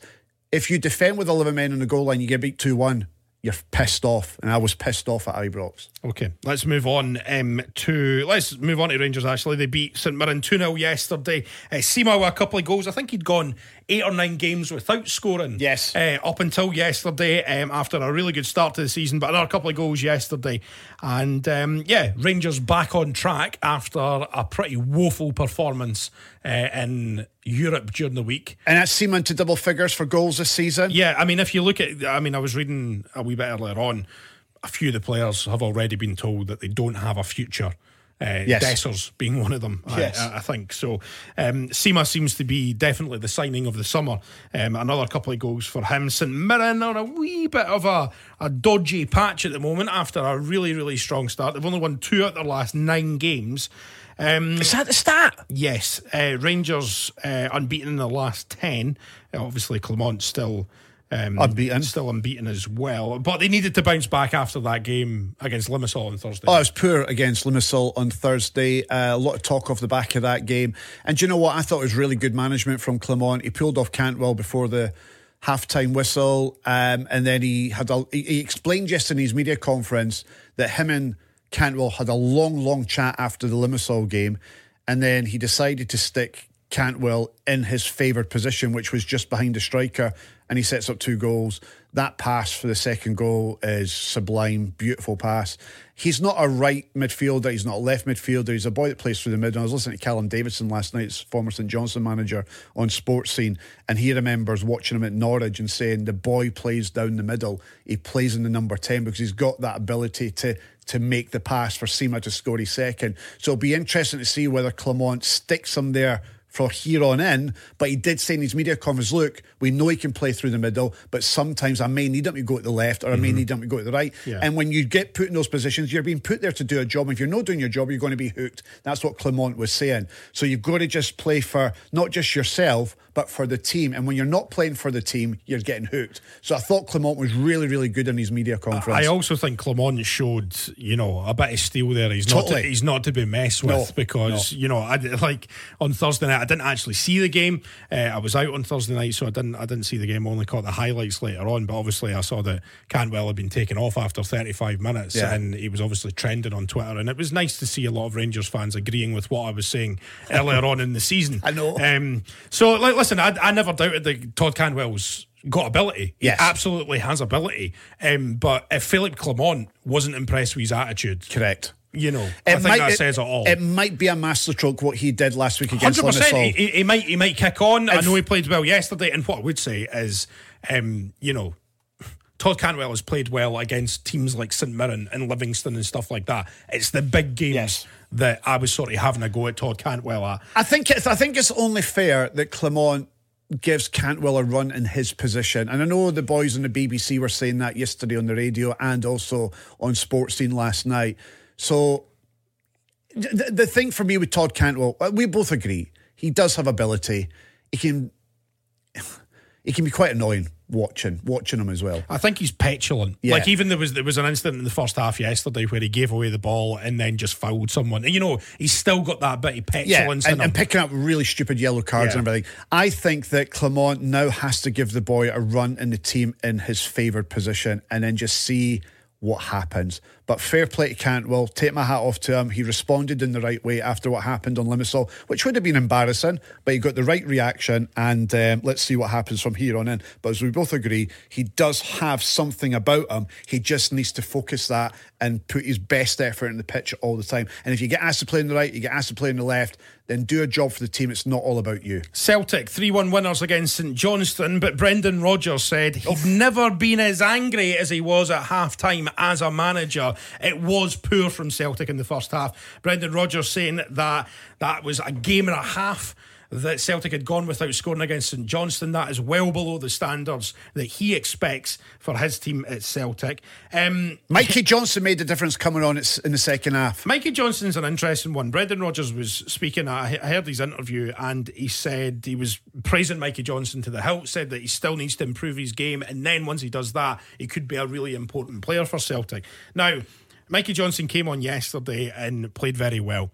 If you defend with eleven men on the goal line, you get beat two one. You're pissed off, and I was pissed off at Ibrox. Okay, let's move on um, to let's move on to Rangers. Actually, they beat St Mirren two 0 yesterday. Uh, Sima with a couple of goals. I think he'd gone eight or nine games without scoring. Yes. uh, up until yesterday, um, after a really good start to the season, but another couple of goals yesterday, and um, yeah, Rangers back on track after a pretty woeful performance uh, in Europe during the week. And that's Seaman to double figures for goals this season. Yeah, I mean, if you look at, I mean, I was reading a wee bit earlier on, a few of the players have already been told that they don't have a future Uh, Yes. Dessers being one of them, I- Yes. I, I think so. Um, Sima seems to be definitely the signing of the summer. Um, another couple of goals for him. St Mirren are a wee bit of a, a dodgy patch at the moment after a really, really strong start. They've only won two out of their last nine games. Um, Is that the stat? Yes, uh, Rangers uh, unbeaten in the last ten. Uh, obviously, Clement still um, Unbeaten. still unbeaten as well. But they needed to bounce back after that game against Limassol on Thursday. Oh, it was poor against Limassol on Thursday. Uh, a lot of talk off the back of that game. And do you know what? I thought it was really good management from Clement. He pulled off Cantwell before the halftime whistle. Um, and then he had a, he, he explained just in his media conference that him and Cantwell had a long, long chat after the Limassol game. And then he decided to stick Cantwell in his favoured position, which was just behind the striker, and he sets up two goals. That pass for the second goal is sublime, beautiful pass. He's not a right midfielder, he's not a left midfielder, he's a boy that plays through the middle. I was listening to Callum Davidson last night, former St Johnstone manager on Sportscene, and he remembers watching him at Norwich and saying the boy plays down the middle, he plays in the number 10 because he's got that ability to to make the pass for Sima to score his second. So it'll be interesting to see whether Clement sticks him there for here on in. But he did say in his media conference, look, we know he can play through the middle, but sometimes I may need him to go to the left or I may mm-hmm. need him to go to the right. Yeah. And when you get put in those positions, you're being put there to do a job. And if you're not doing your job, you're going to be hooked. That's what Clement was saying. So you've got to just play for not just yourself, but for the team. And when you're not playing for the team, you're getting hooked. So I thought Clement was really, really good in his media conference. I also think Clement showed, you know, a bit of steel there. He's not. To, he's not to be messed No, with because you know, I like on Thursday night. I didn't actually see the game. Uh, I was out on Thursday night, so I didn't. I didn't see the game. I only caught the highlights later on. But obviously, I saw that Cantwell had been taken off after 35 minutes, Yeah. and he was obviously trending on Twitter. And it was nice to see a lot of Rangers fans agreeing with what I was saying earlier <laughs> on in the season. I know. Um, so, like, listen, I, I never doubted that Todd Cantwell's got ability. He Yes. absolutely has ability. Um, but if Philip Clement wasn't impressed with his attitude, Correct. you know, I think that says it all. It might be a masterstroke what he did last week against Hundred percent. Limassol. He, he might he might kick on. I know he played well yesterday, and what I would say is, um, you know. Todd Cantwell has played well against teams like St Mirren and Livingston and stuff like that. It's the big games Yes. That I was sort of having a go at Todd Cantwell at. I think it's I think it's only fair that Clement gives Cantwell a run in his position. And I know the boys on the BBC were saying that yesterday on the radio and also on Sportscene last night. So the, the thing for me with Todd Cantwell, uh, we both agree he does have ability. He can <sighs> he can be quite annoying watching watching him as well. I think he's petulant. Yeah. Like even there was there was an incident in the first half yesterday where he gave away the ball and then just fouled someone. And, you know, he's still got that bit of Yeah, petulance and, in him. and picking up really stupid yellow cards Yeah. and everything. I think that Clement now has to give the boy a run in the team in his favoured position and then just see what happens. But fair play to Cantwell, take my hat off to him. He responded in the right way after what happened on Limassol, which would have been embarrassing, but he got the right reaction. And um, let's see what happens from here on in. But as we both agree, he does have something about him. He just needs to focus that and put his best effort in the pitch all the time. And if you get asked to play on the right, you get asked to play on the left, then do a job for the team. It's not all about you. Celtic 3 1 winners against St Johnstone, but Brendan Rodgers said he'd never been as angry as he was at half time as a manager. It was poor from Celtic in the first half. Brendan Rodgers saying that that was a game and a half. That Celtic had gone without scoring against St Johnstone. That is well below the standards that he expects for his team at Celtic. Um, Mikey Johnston made the difference coming on in the second half. Mikey Johnston's an interesting one. Brendan Rodgers was speaking. I I heard his interview, and he said he was praising Mikey Johnston to the hilt. Said that he still needs to improve his game, and then once he does that, he could be a really important player for Celtic. Now, Mikey Johnston came on yesterday and played very well.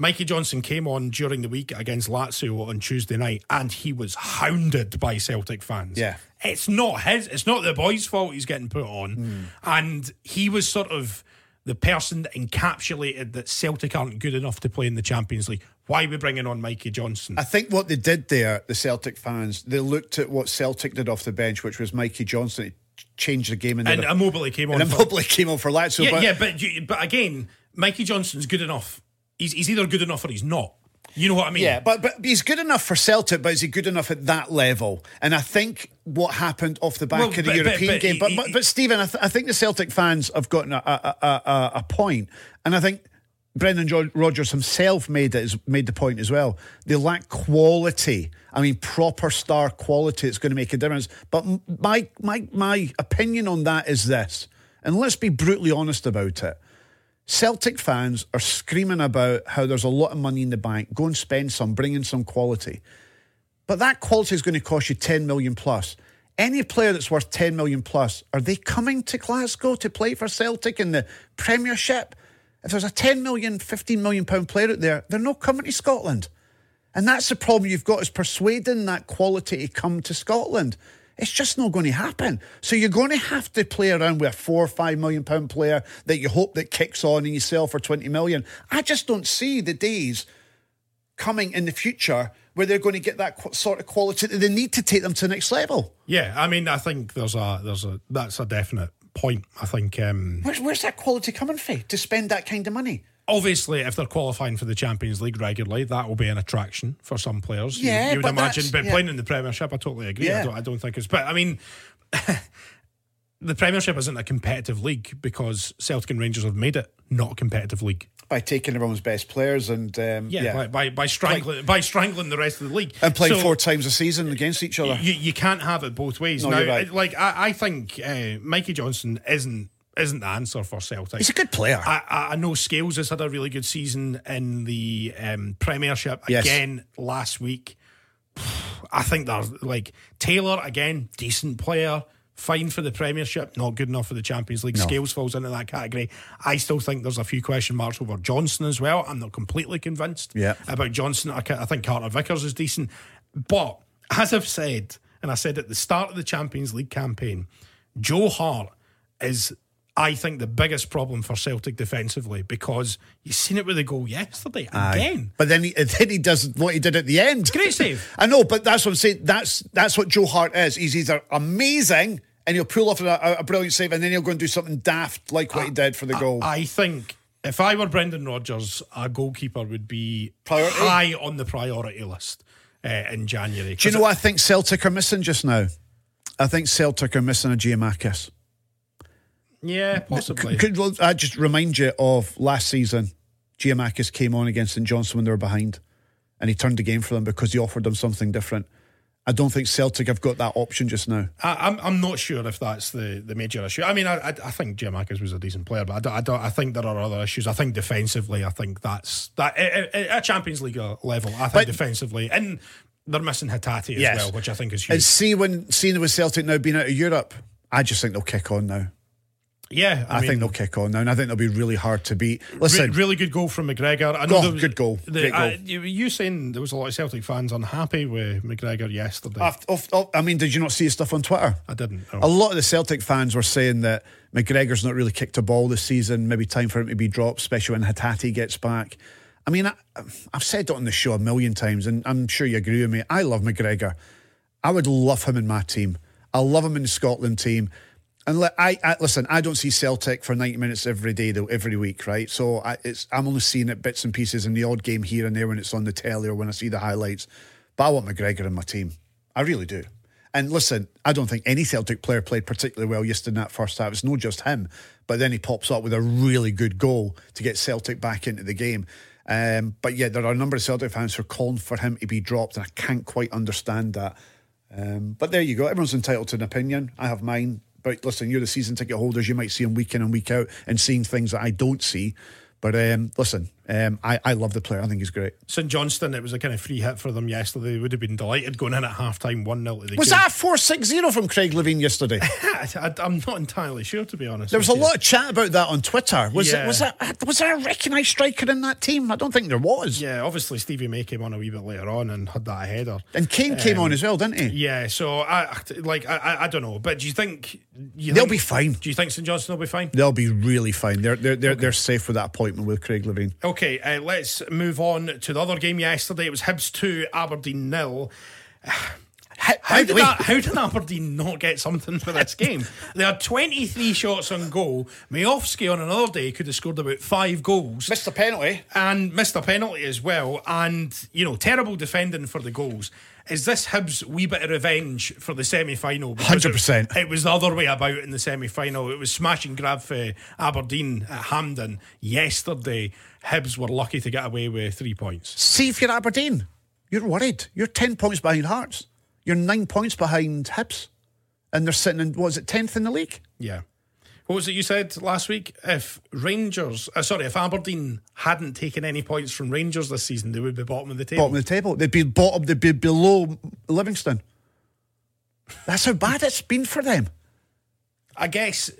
Mikey Johnston came on during the week against Lazio on Tuesday night, and he was hounded by Celtic fans. Yeah. It's not his, it's not the boy's fault he's getting put on. Hmm. And he was sort of the person that encapsulated that Celtic aren't good enough to play in the Champions League. Why are we bringing on Mikey Johnston? I think what they did there, the Celtic fans, they looked at what Celtic did off the bench, which was Mikey Johnston. Changed the game and, and Immobile came on. and Immobile <laughs> came on for Lazio. yeah, but yeah, but you- but again, Mikey Johnston's good enough. He's, he's either good enough or he's not. You know what I mean? Yeah, but but he's good enough for Celtic, but is he good enough at that level? And I think what happened off the back Well, of the but- but- European but game, but, but but Steven, I, th- I think the Celtic fans have gotten a, a, a, a, point, and I think Brendan Rodgers himself made it, made the point as well. They lack quality. I mean, proper star quality. It's going to make a difference. But my my my opinion on that is this, and let's be brutally honest about it. Celtic fans are screaming about how there's a lot of money in the bank. Go and spend some, bring in some quality. But that quality is going to cost you 10 million plus. Any player that's worth 10 million plus, are they coming to Glasgow to play for Celtic in the Premiership? If there's a 10 million, 15 million pound player out there, they're not coming to Scotland. And that's the problem you've got is persuading that quality to come to Scotland. It's just not going to happen. So you're going to have to play around with a four or five million pound player that you hope that kicks on and you sell for 20 million. I just don't see the days coming in the future where they're going to get that sort of quality that they need to take them to the next level. Yeah, I mean, I think there's a there's a that's a definite point. I think um, Where's, where's that quality coming from to spend that kind of money? Obviously if they're qualifying for the Champions League regularly, that will be an attraction for some players. You- Yeah, you, would but imagine. But yeah. playing in the Premiership, I totally agree. I Yeah. don't, I don't think it's. But I mean. <laughs> The Premiership isn't a competitive league because Celtic and Rangers have made it not a competitive league. By taking everyone's best players and um, Yeah, By, by by strangling by strangling the rest of the league and playing So- four times a season against each other. You, you can't have it both ways. No, now, right. like I, I think uh, Mikey Johnston isn't isn't the answer for Celtic. He's a good player. I, I I know Scales has had a really good season in the um, Premiership Yes. again last week. <sighs> I think there's like Taylor again, decent player, fine for the Premiership, not good enough for the Champions League. Scales falls into that category. I still think there's a few question marks over Johnston as well. I'm not completely convinced Yeah. about Johnston. I, I think Carter Vickers is decent, but as I've said, and I said at the start of the Champions League campaign, Joe Hart is. I think the biggest problem for Celtic defensively because you've seen it with the goal yesterday again. But then he, <laughs> then he does what he did at the end. Great save. <laughs> I know, but that's what I'm saying. That's that's what Joe Hart is. He's either amazing and he'll pull off a, a brilliant save, and then he'll go and do something daft like what he did for the goal. I think if I were Brendan Rodgers, a goalkeeper would be Priority? high on the priority list uh, in January. do you know what I think Celtic are missing just now? I think Celtic are missing a Giakoumakis. Yeah, possibly. Could, well, I just remind you of last season? Giakoumakis came on against St Johnstone when they were behind, and he turned the game for them because he offered them something different. I don't think Celtic have got that option just now. I, I'm I'm not sure if that's the, the major issue. I mean, I I, I think Giakoumakis was a decent player, but I don't, I don't. I think there are other issues. I think defensively, I think that's that at, at- at Champions League uh, level. I think But- defensively, and they're missing Hatate as Yes. well, which I think is huge. And huge. see when seeing with Celtic now being out of Europe, I just think they'll kick on now. Yeah, I, mean, think they'll kick on now, and I think they'll be really hard to beat. Re- Listen, really good goal from McGregor. I Oh, was- good goal. The, goal. you, you saying there was a lot of Celtic fans unhappy with McGregor yesterday? off- off- off- I mean, did you not see his stuff on Twitter? I didn't. A lot of the Celtic fans were saying that McGregor's not really kicked a ball this season. Maybe time for him to be dropped, especially when Hatate gets back. I mean, I, I've said it on the show a million times, and I'm sure you agree with me. I love McGregor. I would love him in my team. I love him in the Scotland team. And I, I listen. I don't see Celtic for ninety minutes every day, though, every week, right? So I, I'm only seeing it bits and pieces in the odd game here and there when it's on the telly or when I see the highlights. But I want McGregor in my team. I really do. And listen, I don't think any Celtic player played particularly well yesterday in that first half. It's not just him, but then he pops up with a really good goal to get Celtic back into the game. Um, but yeah, there are a number of Celtic fans who are calling for him to be dropped, and I can't quite understand that. Um, but there you go. Everyone's entitled to an opinion. I have mine. But listen, you're the season ticket holders. You might see them week in and week out and seeing things that I don't see. But um, listen, um, I, I love the player. I think he's great. St Johnstone, it was a kind of free hit for them yesterday. They would have been delighted going in at half time 1 0 to the Was game. that a 4 6 0 from Craig Levein yesterday? <laughs> I, am not entirely sure, to be honest. There was a you. lot of chat about that on Twitter. Was Yeah. it? Was that? Was there a recognised striker in that team? I don't think there was. Yeah, obviously Stevie May came on a wee bit later on and had that header. And Kane came Um, on as well, didn't he? Yeah, so I like I, I, don't know, but do you think you They'll think- be fine. Do you think St Johnstone will be fine? They'll be really fine. They're they're they're, they're safe with that appointment with Craig Levein. Okay, uh, let's move on to the other game yesterday. It was Hibs 2, Aberdeen nil. <sighs> How, How did, that, how did Aberdeen not get something for this game? <laughs> they had 23 shots on goal. Miovski on another day could have scored about five goals. missed a penalty? and missed a penalty as well. And, you know, terrible defending for the goals. Is this Hibs wee bit of revenge for the semi final? 100%. It was the other way about in the semi final. It was smash and grab for Aberdeen at Hampden yesterday. Hibs were lucky to get away with three points. See if you're Aberdeen, you're worried. You're 10 points behind Hearts. You're nine points behind Hibs. And they're sitting in, what is it, 10th in the league? Yeah. What was it you said last week? If Rangers, uh, sorry, if Aberdeen hadn't taken any points from Rangers this season, they would be bottom of the table. Bottom of the table. They'd be bottom, they'd be below Livingston. That's how bad it's been for them. I guess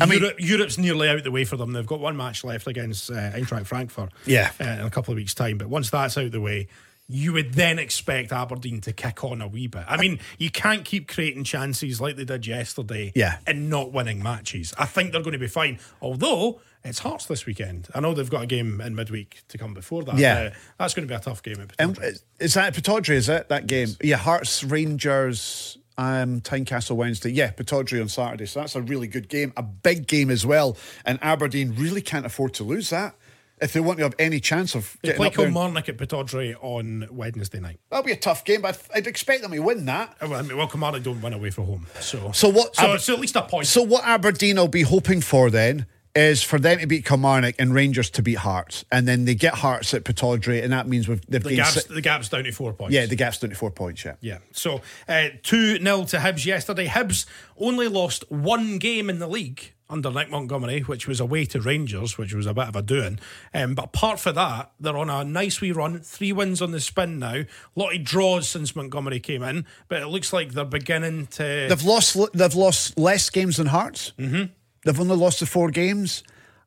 I mean- Europe, Europe's nearly out the way for them. They've got one match left against uh, Eintracht Frankfurt. Yeah. uh, in a couple of weeks' time. But once that's out the way, you would then expect Aberdeen to kick on a wee bit. I mean, you can't keep creating chances like they did yesterday. Yeah. and not winning matches. I think they're going to be fine. Although it's Hearts this weekend. I know they've got a game in midweek to come before that. Yeah. Uh, that's going to be a tough game. At Um, Pittodrie. is that at Pittodrie, is it, that game? Yeah, Hearts, Rangers, um, Tynecastle Wednesday. Yeah, Pittodrie on Saturday. So that's a really good game, a big game as well. And Aberdeen really can't afford to lose that if they want to have any chance of they getting play. Kilmarnock at Pittodrie on Wednesday night. That'll be a tough game, but I'd expect them to win that. Uh, Well, I mean, well, Kilmarnock don't win away from home, so So what- So, Aber- so at least a point. So what Aberdeen will be hoping for then is for them to beat Kilmarnock and Rangers to beat Hearts, and then they get Hearts at Pittodrie, and that means we've they've the gap's, six- the gap's down to four points. yeah the gap's down to four points. Yeah, Yeah. So uh, 2 0 to Hibs yesterday. Hibs only lost one game in the league under Nick Montgomery, which was away to Rangers, which was a bit of a doing. Um, but apart from that, they're on a nice wee run. Three wins on the spin now. A lot of draws since Montgomery came in, but it looks like they're beginning to. they've lost they've lost less games than Hearts. Mm-hmm. They've only lost the four games.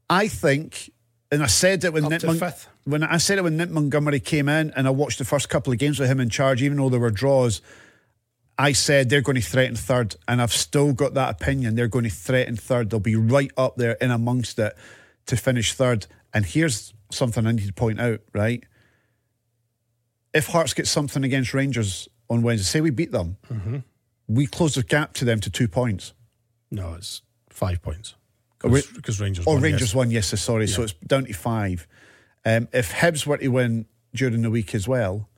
I think, and I said it when Nick fifth. when I said it when Nick Montgomery came in, and I watched the first couple of games with him in charge, even though there were draws. I said they're going to threaten third, and I've still got that opinion. They're going to threaten third. They'll be right up there in amongst it to finish third. And here's something I need to point out, right? If Hearts get something against Rangers on Wednesday, say we beat them, Mm-hmm. we close the gap to them to two points. no, it's five points. Oh, Because Rangers Or won Rangers yesterday. won, yes, sorry. So it's down to five. Um, if Hibs were to win during the week as well,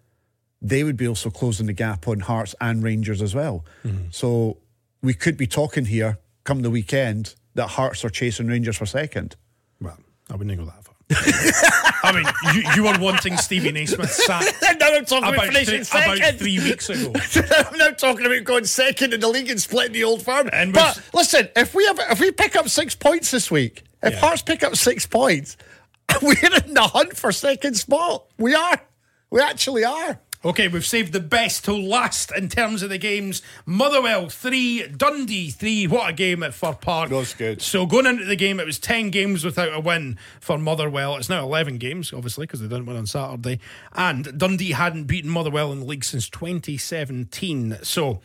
they would be also closing the gap on Hearts and Rangers as well. Mm-hmm. So we could be talking here come the weekend that Hearts are chasing Rangers for second. Well, I wouldn't go that far. <laughs> I mean, you, you were wanting Stevie Naismith sacked <laughs> now I'm talking about three, about three weeks ago. <laughs> I'm now talking about going second in the league and splitting the old firm. And but listen, if we have, if we pick up six points this week, if Yeah. Hearts pick up six points, we're in the hunt for second spot. We are. We actually are. Okay, we've saved the best till last in terms of the games. Motherwell 3, Dundee 3. What a game at Fir Park. That's good. So going into the game, it was 10 games without a win for Motherwell. It's now 11 games, obviously, because they didn't win on Saturday. And Dundee hadn't beaten Motherwell in the league since 2017. So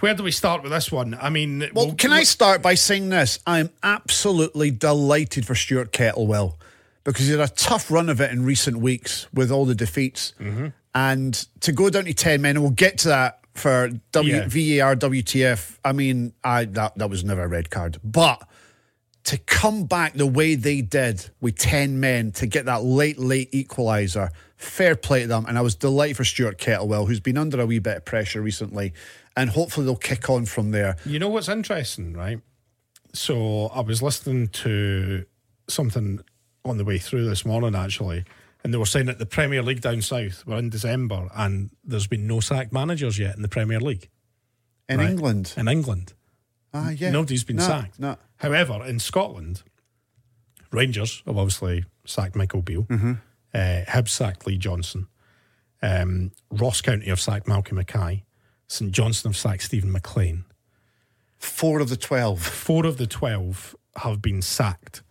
where do we start with this one? I mean, Well, we'll- can I start by saying this? I'm absolutely delighted for Stuart Kettlewell because he had a tough run of it in recent weeks with all the defeats. Mm-hmm. And to go down to 10 men, and we'll get to that for w- Yeah. VAR, WTF. I mean, I that, that was never a red card. But to come back the way they did with 10 men to get that late, late equaliser, fair play to them. And I was delighted for Stuart Kettlewell, who's been under a wee bit of pressure recently. And hopefully they'll kick on from there. You know what's interesting, right? So I was listening to something on the way through this morning, actually, and they were saying that the Premier League down south were in December, and there's been no sacked managers yet in the Premier League In Right. England. in England. Ah, yeah. Nobody's been No, sacked. No. However, in Scotland, Rangers have obviously sacked Michael Beale. Mm-hmm. Uh, Hibs sacked Lee Johnson. Um, Ross County have sacked Malcolm Mackay. St Johnstone have sacked Steven MacLean. Four of the 12. four of the 12 have been sacked.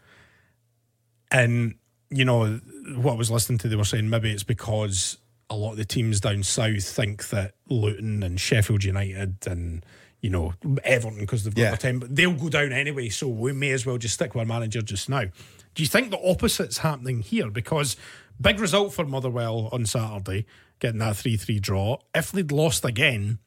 And, you know, what I was listening to, they were saying maybe it's because a lot of the teams down south think that Luton and Sheffield United and, you know, Everton, because they've got Yeah. time, but they'll go down anyway. So we may as well just stick with our manager just now. Do you think the opposite's happening here? Because big result for Motherwell on Saturday, getting that 3 3 draw. If they'd lost again,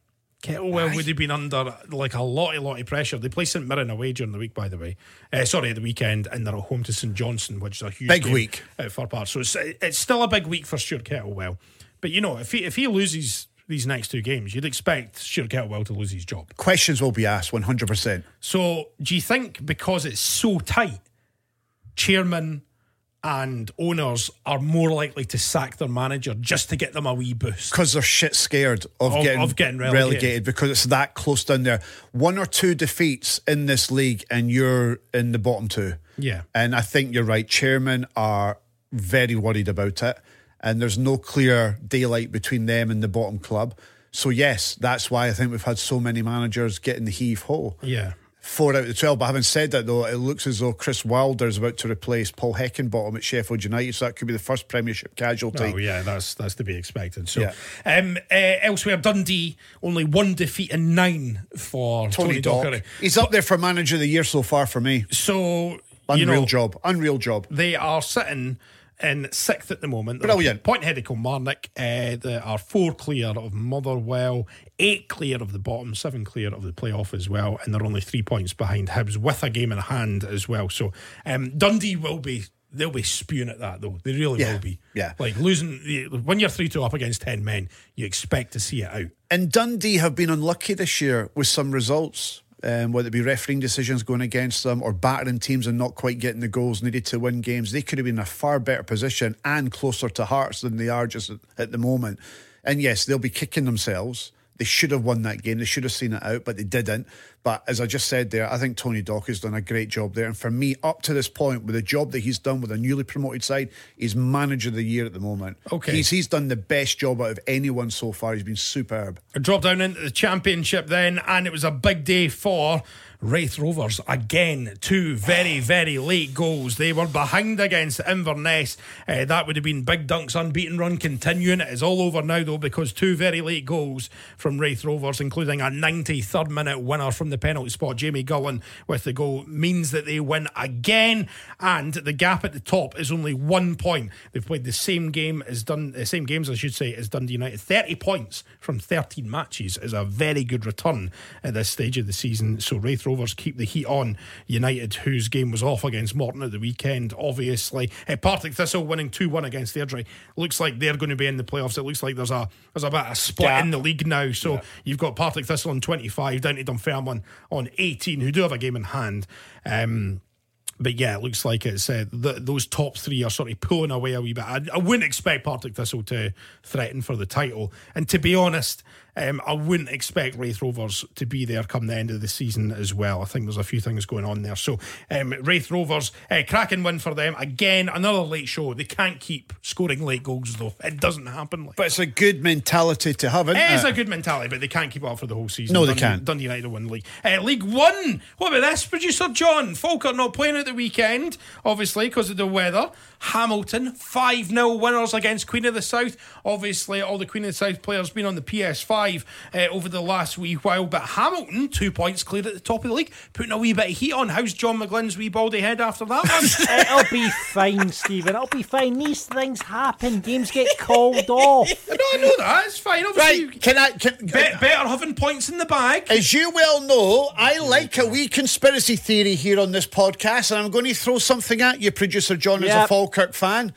Kettlewell would have been under like a lot, a lot of pressure. They play St Mirren away during the week, by the way. Uh, sorry, at the weekend, and they're at home to St Johnstone, which is a huge Big week. at Fir Park. So it's, it's still a big week for Stuart Kettlewell. But you know, if he if he loses these next two games, you'd expect Stuart Kettlewell to lose his job. Questions will be asked 100%. So, do you think because it's so tight, chairman and owners are more likely to sack their manager just to get them a wee boost? Because they're shit scared of, Of- getting, of getting relegated. because it's that close down there. One or two defeats in this league, and you're in the bottom two. Yeah. And I think you're right. Chairmen are very worried about it, and there's no clear daylight between them and the bottom club. So, yes, that's why I think we've had so many managers getting the heave ho. Yeah. Four out of the 12. But having said that, though, it looks as though Chris Wilder is about to replace Paul Heckingbottom at Sheffield United. So that could be the first Premiership casualty. Oh yeah, that's that's to be expected. So, Yeah. um, uh, elsewhere, Dundee only one defeat in nine for Tony, Tony. Docherty. He's up there for manager of the year so far for me. So Unreal you know, job. Unreal job. they are sitting in sixth at the moment. Brilliant. Point ahead of Kilmarnock. Uh, they are four clear of Motherwell, eight clear of the bottom, seven clear of the playoff as well, and they're only three points behind Hibs with a game in hand as well. So um, Dundee will be. They'll be spewing at that though. They really Yeah, will be. yeah. Like losing when you're three two up against ten men, you expect to see it out. And Dundee have been unlucky this year with some results. Um, whether it be refereeing decisions going against them or battering teams and not quite getting the goals needed to win games, they could have been in a far better position and closer to Hearts than they are just at, at the moment. And yes, they'll be kicking themselves. They should have won that game. They should have seen it out, but they didn't. But as I just said there, I think Tony Dock has done a great job there. And for me, up to this point, with the job that he's done with a newly promoted side, he's manager of the year at the moment. Okay. He's, he's done the best job out of anyone so far. He's been superb. Drop down into the championship then, and it was a big day for Raith Rovers. Again, two very, very late goals. They were behind against Inverness. Uh, that would have been Big Dunk's unbeaten run continuing. It is all over now, though, because two very late goals from Raith Rovers, including a 93rd minute winner from the penalty spot. Jamie Gullan with the goal means that they win again, and the gap at the top is only one point. They've played the same game as Dun, the same games, I should say, as Dundee United. 30 points from 13 matches is a very good return at this stage of the season. So Raith Rovers keep the heat on United, whose game was off against Morton at the weekend, obviously. Uh, Partick Thistle winning 2 1 against Airdrie. Looks like they're going to be in the playoffs. It looks like there's a there's a bit of a split Gap. in the league now. So you've got Partick Thistle on 25, down to Dunfermline on 18, who do have a game in hand. Um, but yeah, it looks like it's uh, th those top three are sort of pulling away a wee bit. I, I wouldn't expect Partick Thistle to threaten for the title, and to be honest, um, I wouldn't expect Raith Rovers to be there come the end of the season as well. I think there's a few things going on there. So um, Raith Rovers, uh, cracking win for them again. Another late show. They can't keep scoring late goals though. It doesn't happen. Like But it's a good mentality to have, isn't it? it is a good mentality, but they can't keep it up for the whole season. No, they Dundee, can't. Dundee United win the league. Uh, league One. What about this? Producer John Falkirk not playing at the weekend, obviously, because of the weather. Hamilton, 5 0 winners against Queen of the South. Obviously, all the Queen of the South players been on the PS5 uh, over the last wee while, but Hamilton, two points cleared at the top of the league, putting a wee bit of heat on. How's John McGlynn's wee baldy head after that one? <laughs> It'll be fine, Steven. It'll be fine. These things happen. Games get called off. <laughs> no, I know that. It's fine. Obviously, Right, can I? Can, be- better having points in the bag. As you well know, I like a wee conspiracy theory here on this podcast, and I'm going to throw something at you, producer John, as a Falkirk fan.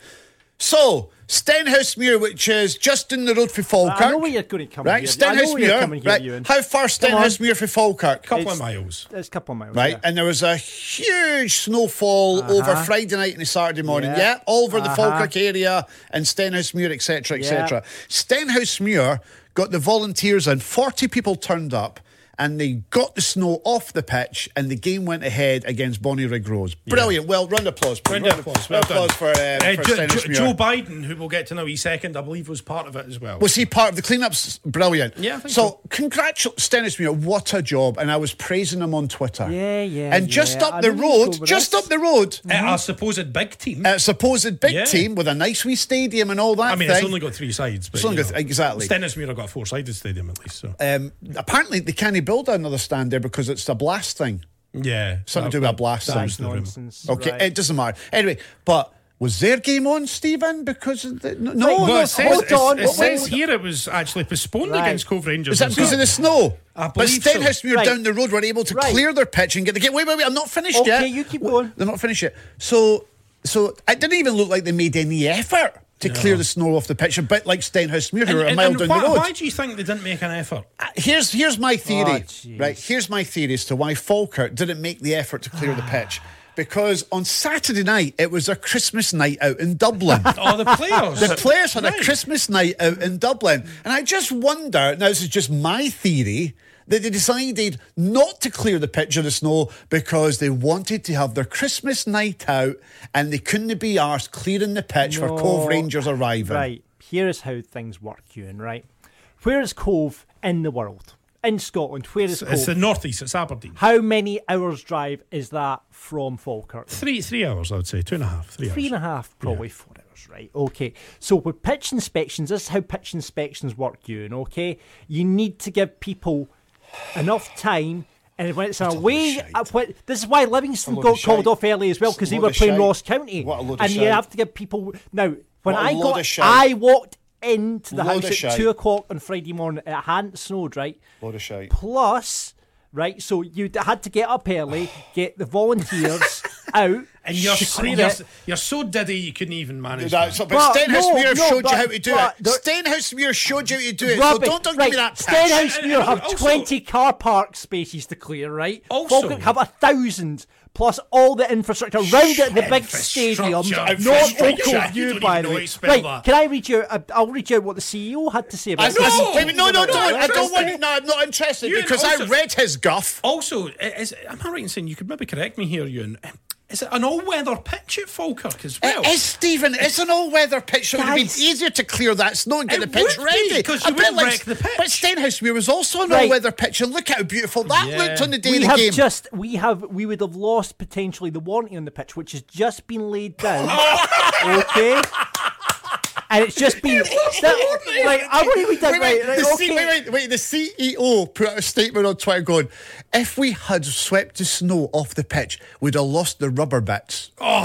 So, Stenhousemuir, which is just in the road for Falkirk. I know where you're going to come Right, here. I know you're coming Stenhousemuir. Right, how far. Stenhousemuir for Falkirk? A couple of miles. It's a couple of miles. Right, yeah. and there was a huge snowfall over Friday night and Saturday morning. Yeah, Yeah. all over the Uh-huh. Falkirk area and Stenhousemuir, etc., etc. Stenhousemuir got the volunteers and Forty people turned up. And they got the snow off the pitch, and the game went ahead against Bonnyrigg Rose. Brilliant. Well, round of applause. please. Round of applause. Well Round of applause done. for, uh, Uh, for Jo- Jo- Joe Biden, who we'll get to know each second, I believe was part of it as well. Was he part of the cleanups? Brilliant. Yeah, I so. so. congratulations, Stenhousemuir. What a job. And I was praising him on Twitter. Yeah, yeah, And just yeah. up the know you'd go road, just this. up the road, Uh, a supposed big team. a supposed big Yeah. team with a nice wee stadium and all that I mean, thing. it's only got three sides. But, It's only you got- know. exactly. Stennismuir got a four-sided stadium at least. So um, apparently, they can't build another stand there because it's the blast thing. yeah, Something to do with a blast thing. That's the. Nonsense. Okay, right. it doesn't matter. Anyway, but was their game on, Steven? Because of the, no, no, Well, no, it says, hold it- on, It, hold says on. here it was actually postponed Right. against Cove Rangers. Is that because of the snow? I but believe so. Stenhousemuir Right. down the road were able to Right. clear their pitch and get the game. Wait, wait, wait! I'm not finished yet. Okay, yet. you keep Wait, going. They're not finished yet. So, so it didn't even look like they made any effort to clear the snow off the pitch, a bit like Stenhousemuir, who are a mile and down why, the road. why do you think they didn't make an effort? Uh, here's here's my oh, theory. Oh, right, here's my theory as to why Falkirk didn't make the effort to clear the ah. pitch. Because on Saturday night it was a Christmas night out in Dublin. <laughs> Oh, the players. The players had Right. a Christmas night out in Dublin. And I just wonder, now this is just my theory, they decided not to clear the pitch of the snow because they wanted to have their Christmas night out and they couldn't be arsed clearing the pitch for Cove Rangers arriving. Right, here is how things work, Ewen, right? Where is Cove in the world? In Scotland, where is Cove? It's the northeast. It's Aberdeen. How many hours drive is that from Falkirk? Three three hours, I would say. Two and a half. Three, Three hours. and a half, probably four hours, right? Okay. So with pitch inspections, this is how pitch inspections work, Ewen, okay? You need to give people enough time. And when it's away, load of shite. when- this is why Livingston got called off early as well because they were playing shite. Ross County. What a load of and you have to give people now. When I got. I walked into the Load house at two o'clock on Friday morning. It hadn't snowed, right? Load of shite. Plus, right, so you had to get up early, get the volunteers out, And you're so, clear you're, you're so diddy you couldn't even manage That's, that. but But Stenhousemuir no, no, showed but- you how to do it. there- Stenhousemuir showed you how to do it. Rubbish. So don't, don't right. give me that pitch. Stenhousemuir have Also- 20 car park spaces to clear, right? Also- Falkirk have a thousand, plus all the infrastructure around it, the big Infrastructure, stadiums, not infrastructure. Oak You View, by the way. how to spell Right, that. can I read you, uh, I'll read you out what the CEO had to say I, about no, this. wait, no, no, don't. I don't Interesting. want. No, I'm not interested Ewen, because I read his guff. Also, is, am I right in saying you could maybe correct me here, Ewen? Is it an all-weather pitch at Falkirk as well? It is, Steven. It's an all-weather pitch, so it would have been easier to clear that snow and get It the pitch ready. be, ready. 'cause A you bit wouldn't like- wreck the pitch. But Stenhousemuir was also an Right. all-weather pitch, and look at how beautiful that Yeah. looked on the day we of the have game. just we have we would have lost potentially the warranty on the pitch, which has just been laid down. <laughs> okay. And it's just been <laughs> that, like I want to read that Wait, wait, right. right, the C- wait, wait, wait, the CEO put out a statement on Twitter going, if we had swept the snow off the pitch, we'd have lost the rubber bits. Oh,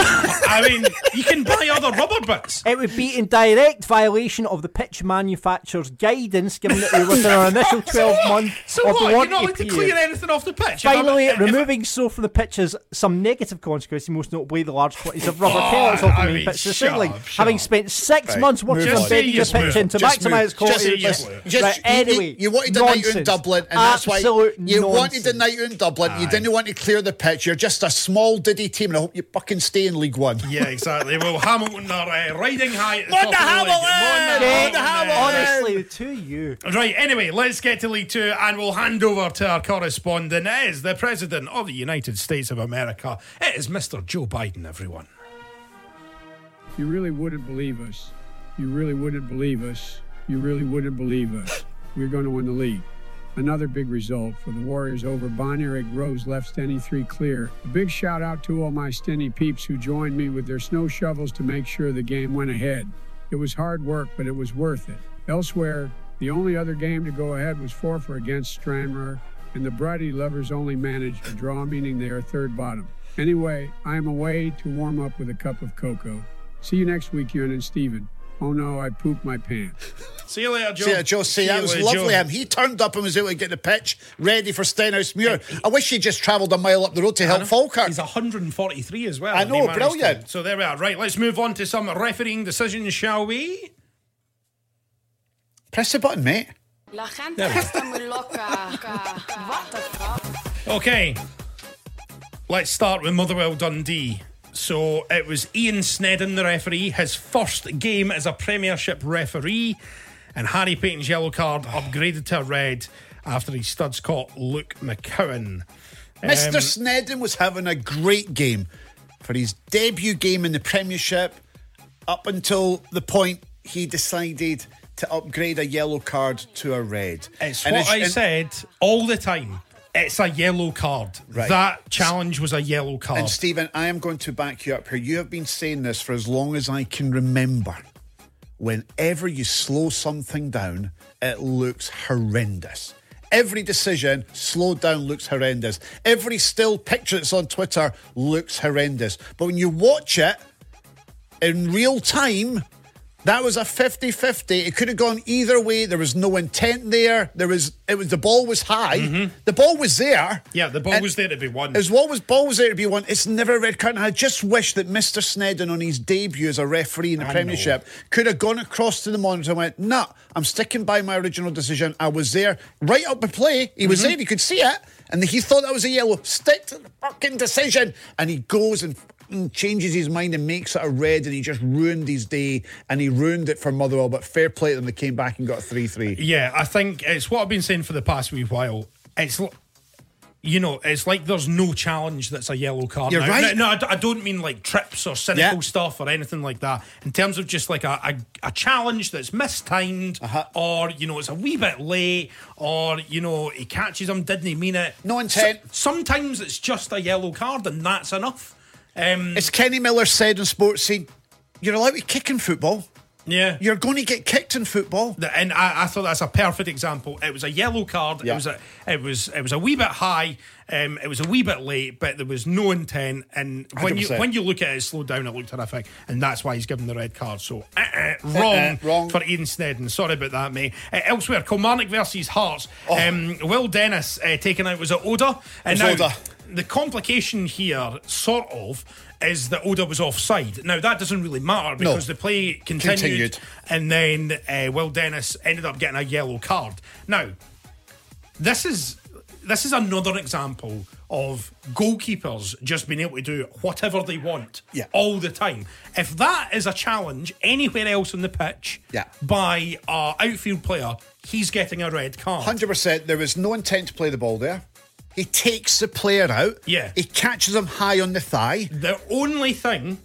I mean, you can buy other rubber bits. It would be in direct violation of the pitch manufacturer's guidance, given that we were within our initial <laughs> 12 months So of what? the You're warranty not allowed to period. clear anything off the pitch. Finally, if- removing snow from the pitch has some negative consequences, most notably the large quantities of rubber Oh, pellets off the I main mean, pitch. So shut signaling, up, having up. spent six Right, months working move on on. bending the Just pitch move in to Just maximise move. Just- quality. just- right, you- anyway, you, you wanted a night out in. Dublin, and that's why Absolute you wanted a night out in Dublin. You didn't want to clear the pitch. You're just a small diddy team, and I hope you fucking stay in League One. Yeah, exactly. Well, Hamilton are uh, riding high at the Mon top the of the league. Hamilton! Mon Mon the Hamilton! Honestly, to you. Right, anyway, let's get to League Two and we'll hand over to our correspondent. It is the President of the United States of America. It is Mr. Joe Biden, everyone. You really wouldn't believe us. You really wouldn't believe us. You really wouldn't believe us. We're going to win the league. Another big result for the Warriors over Bonnyrigg Rose left Stenny 3 clear. A big shout out to all my Stenny peeps who joined me with their snow shovels to make sure the game went ahead. It was hard work, but it was worth it. Elsewhere, the only other game to go ahead was Forfar against Stranraer, and the Brady lovers only managed a draw, meaning they are third bottom. Anyway, I am away to warm up with a cup of cocoa. See you next week, Ewen and Steven. Oh no, I pooped my pants. See you later, Joe. See, Joe, see, that was later, lovely. Joe. Him, he turned up and was able to get the pitch ready for Stenhousemuir. I wish he just travelled a mile up the road to help Falkirk. He's 143 as well. I know, brilliant. to- So there we are. Right, let's move on to some refereeing decisions, shall we? Press the button, mate. La gente está muy loca. What the fuck? Okay, let's start with Motherwell Dundee. So it was Ian Snedden, the referee, his first game as a Premiership referee, and Harry Paton's yellow card upgraded to a red after he studs caught Luke McCowan. Mr. Um, Snedden was having a great game for his debut game in the Premiership up until the point he decided to upgrade a yellow card to a red. It's And what I and- said all the time. It's a yellow card. Right. That challenge was a yellow card. And Steven, I am going to back you up here. You have been saying this for as long as I can remember. Whenever you slow something down, it looks horrendous. Every decision slowed down looks horrendous. Every still picture that's on Twitter looks horrendous. But when you watch it in real time, That was a 50-50. It could have gone either way. There was no intent there. There was it was the ball was high. The ball was there. Yeah, the ball was there to be won. As well as ball was there to be won, it's never a red card. And I just wish that Mr. Snedden on his debut as a referee in the I Premiership could have gone across to the monitor and went, nah, I'm sticking by my original decision. I was there right up the play. He Mm-hmm. was there, he could see it. And he thought that was a yellow. Stick to the fucking decision. And he goes and changes his mind and makes it a red and he just ruined his day and he ruined it for Motherwell. But fair play to them, they came back and got a 3 3. Yeah, I think it's what I've been saying for the past wee while. It's you know, it's like there's no challenge that's a yellow card. You're now. right. No, no, I don't mean like trips or cynical Yeah. stuff or anything like that. In terms of just like a, a, a challenge that's mistimed, Uh-huh. or you know, it's a wee bit late, or you know, he catches him, didn't he mean it? No intent. So- sometimes it's just a yellow card, and that's enough. Um, As Kenny Miller said in Sportscene, you're allowed to kick in football. yeah, You're going to get kicked in football. And I, I thought that's a perfect example. It was a yellow card. Yeah. It was a, it was it was a wee bit high. Um, it was a wee bit late, but there was no intent. And when you 100%. when you look at it slowed down, it looked horrific, and that's why he's given the red card. So uh-uh, wrong, Uh-uh, wrong. for Ian Snedden. Sorry about that, mate. Uh, elsewhere, Kilmarnock versus Hearts. Oh. Um, Will Dennis uh, taken out was it Oda? And It was now, Oda. The complication here, sort of, is that Oda was offside. Now that doesn't really matter No. because the play continued, Continued. and then uh, Will Dennis ended up getting a yellow card. Now, this is this is another example of goalkeepers just being able to do whatever they want Yeah. all the time. If that is a challenge anywhere else on the pitch Yeah. by a outfield player, he's getting a red card. 100%. There was no intent to play the ball there. He takes the player out. Yeah. He catches him high on the thigh. The only thing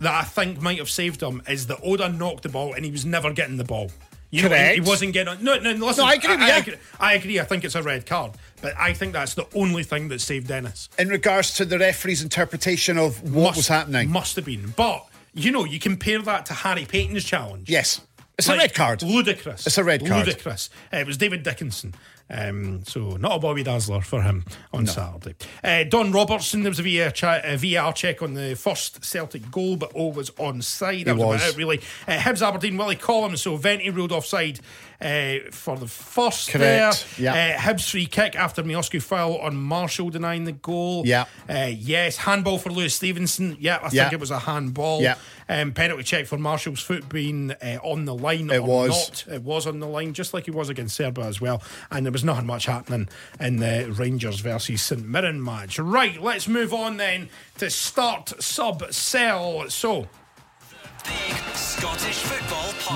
that I think might have saved him is that Oda knocked the ball and he was never getting the ball. You know, he- Correct. he wasn't getting on. No, no, listen. No, I agree with I, agree, I agree. I think it's a red card, but I think that's the only thing that saved Dennis. In regards to the referee's interpretation of what was happening. Must have been. But, you know, you compare that to Harry Paton's challenge. yes. It's Like, a red card. Ludicrous. It's a red card. Ludicrous. Uh, it was David Dickinson. Um, so not a Bobby Dazzler for him on Saturday. Uh, Don Robertson, there was a VR, cha- a VR check on the first Celtic goal, but O was onside. That was, was. about it, really. Uh, Hibs Aberdeen, Willie Collum, so Vente ruled offside uh, for the first Correct. there. Yeah. Uh, Hibs free kick after Miovski foul on Marshall denying the goal. Yeah. Uh, yes, handball for Lewis Stevenson. Yeah, I Yeah. think it was a handball. Yeah. Um, penalty check for Marshall's foot being uh, on the line. It or was. Not. It was on the line, just like he was against Serbia as well. And there was nothing much happening in the Rangers versus St Mirren match. Right, let's move on then to start sub sell. So,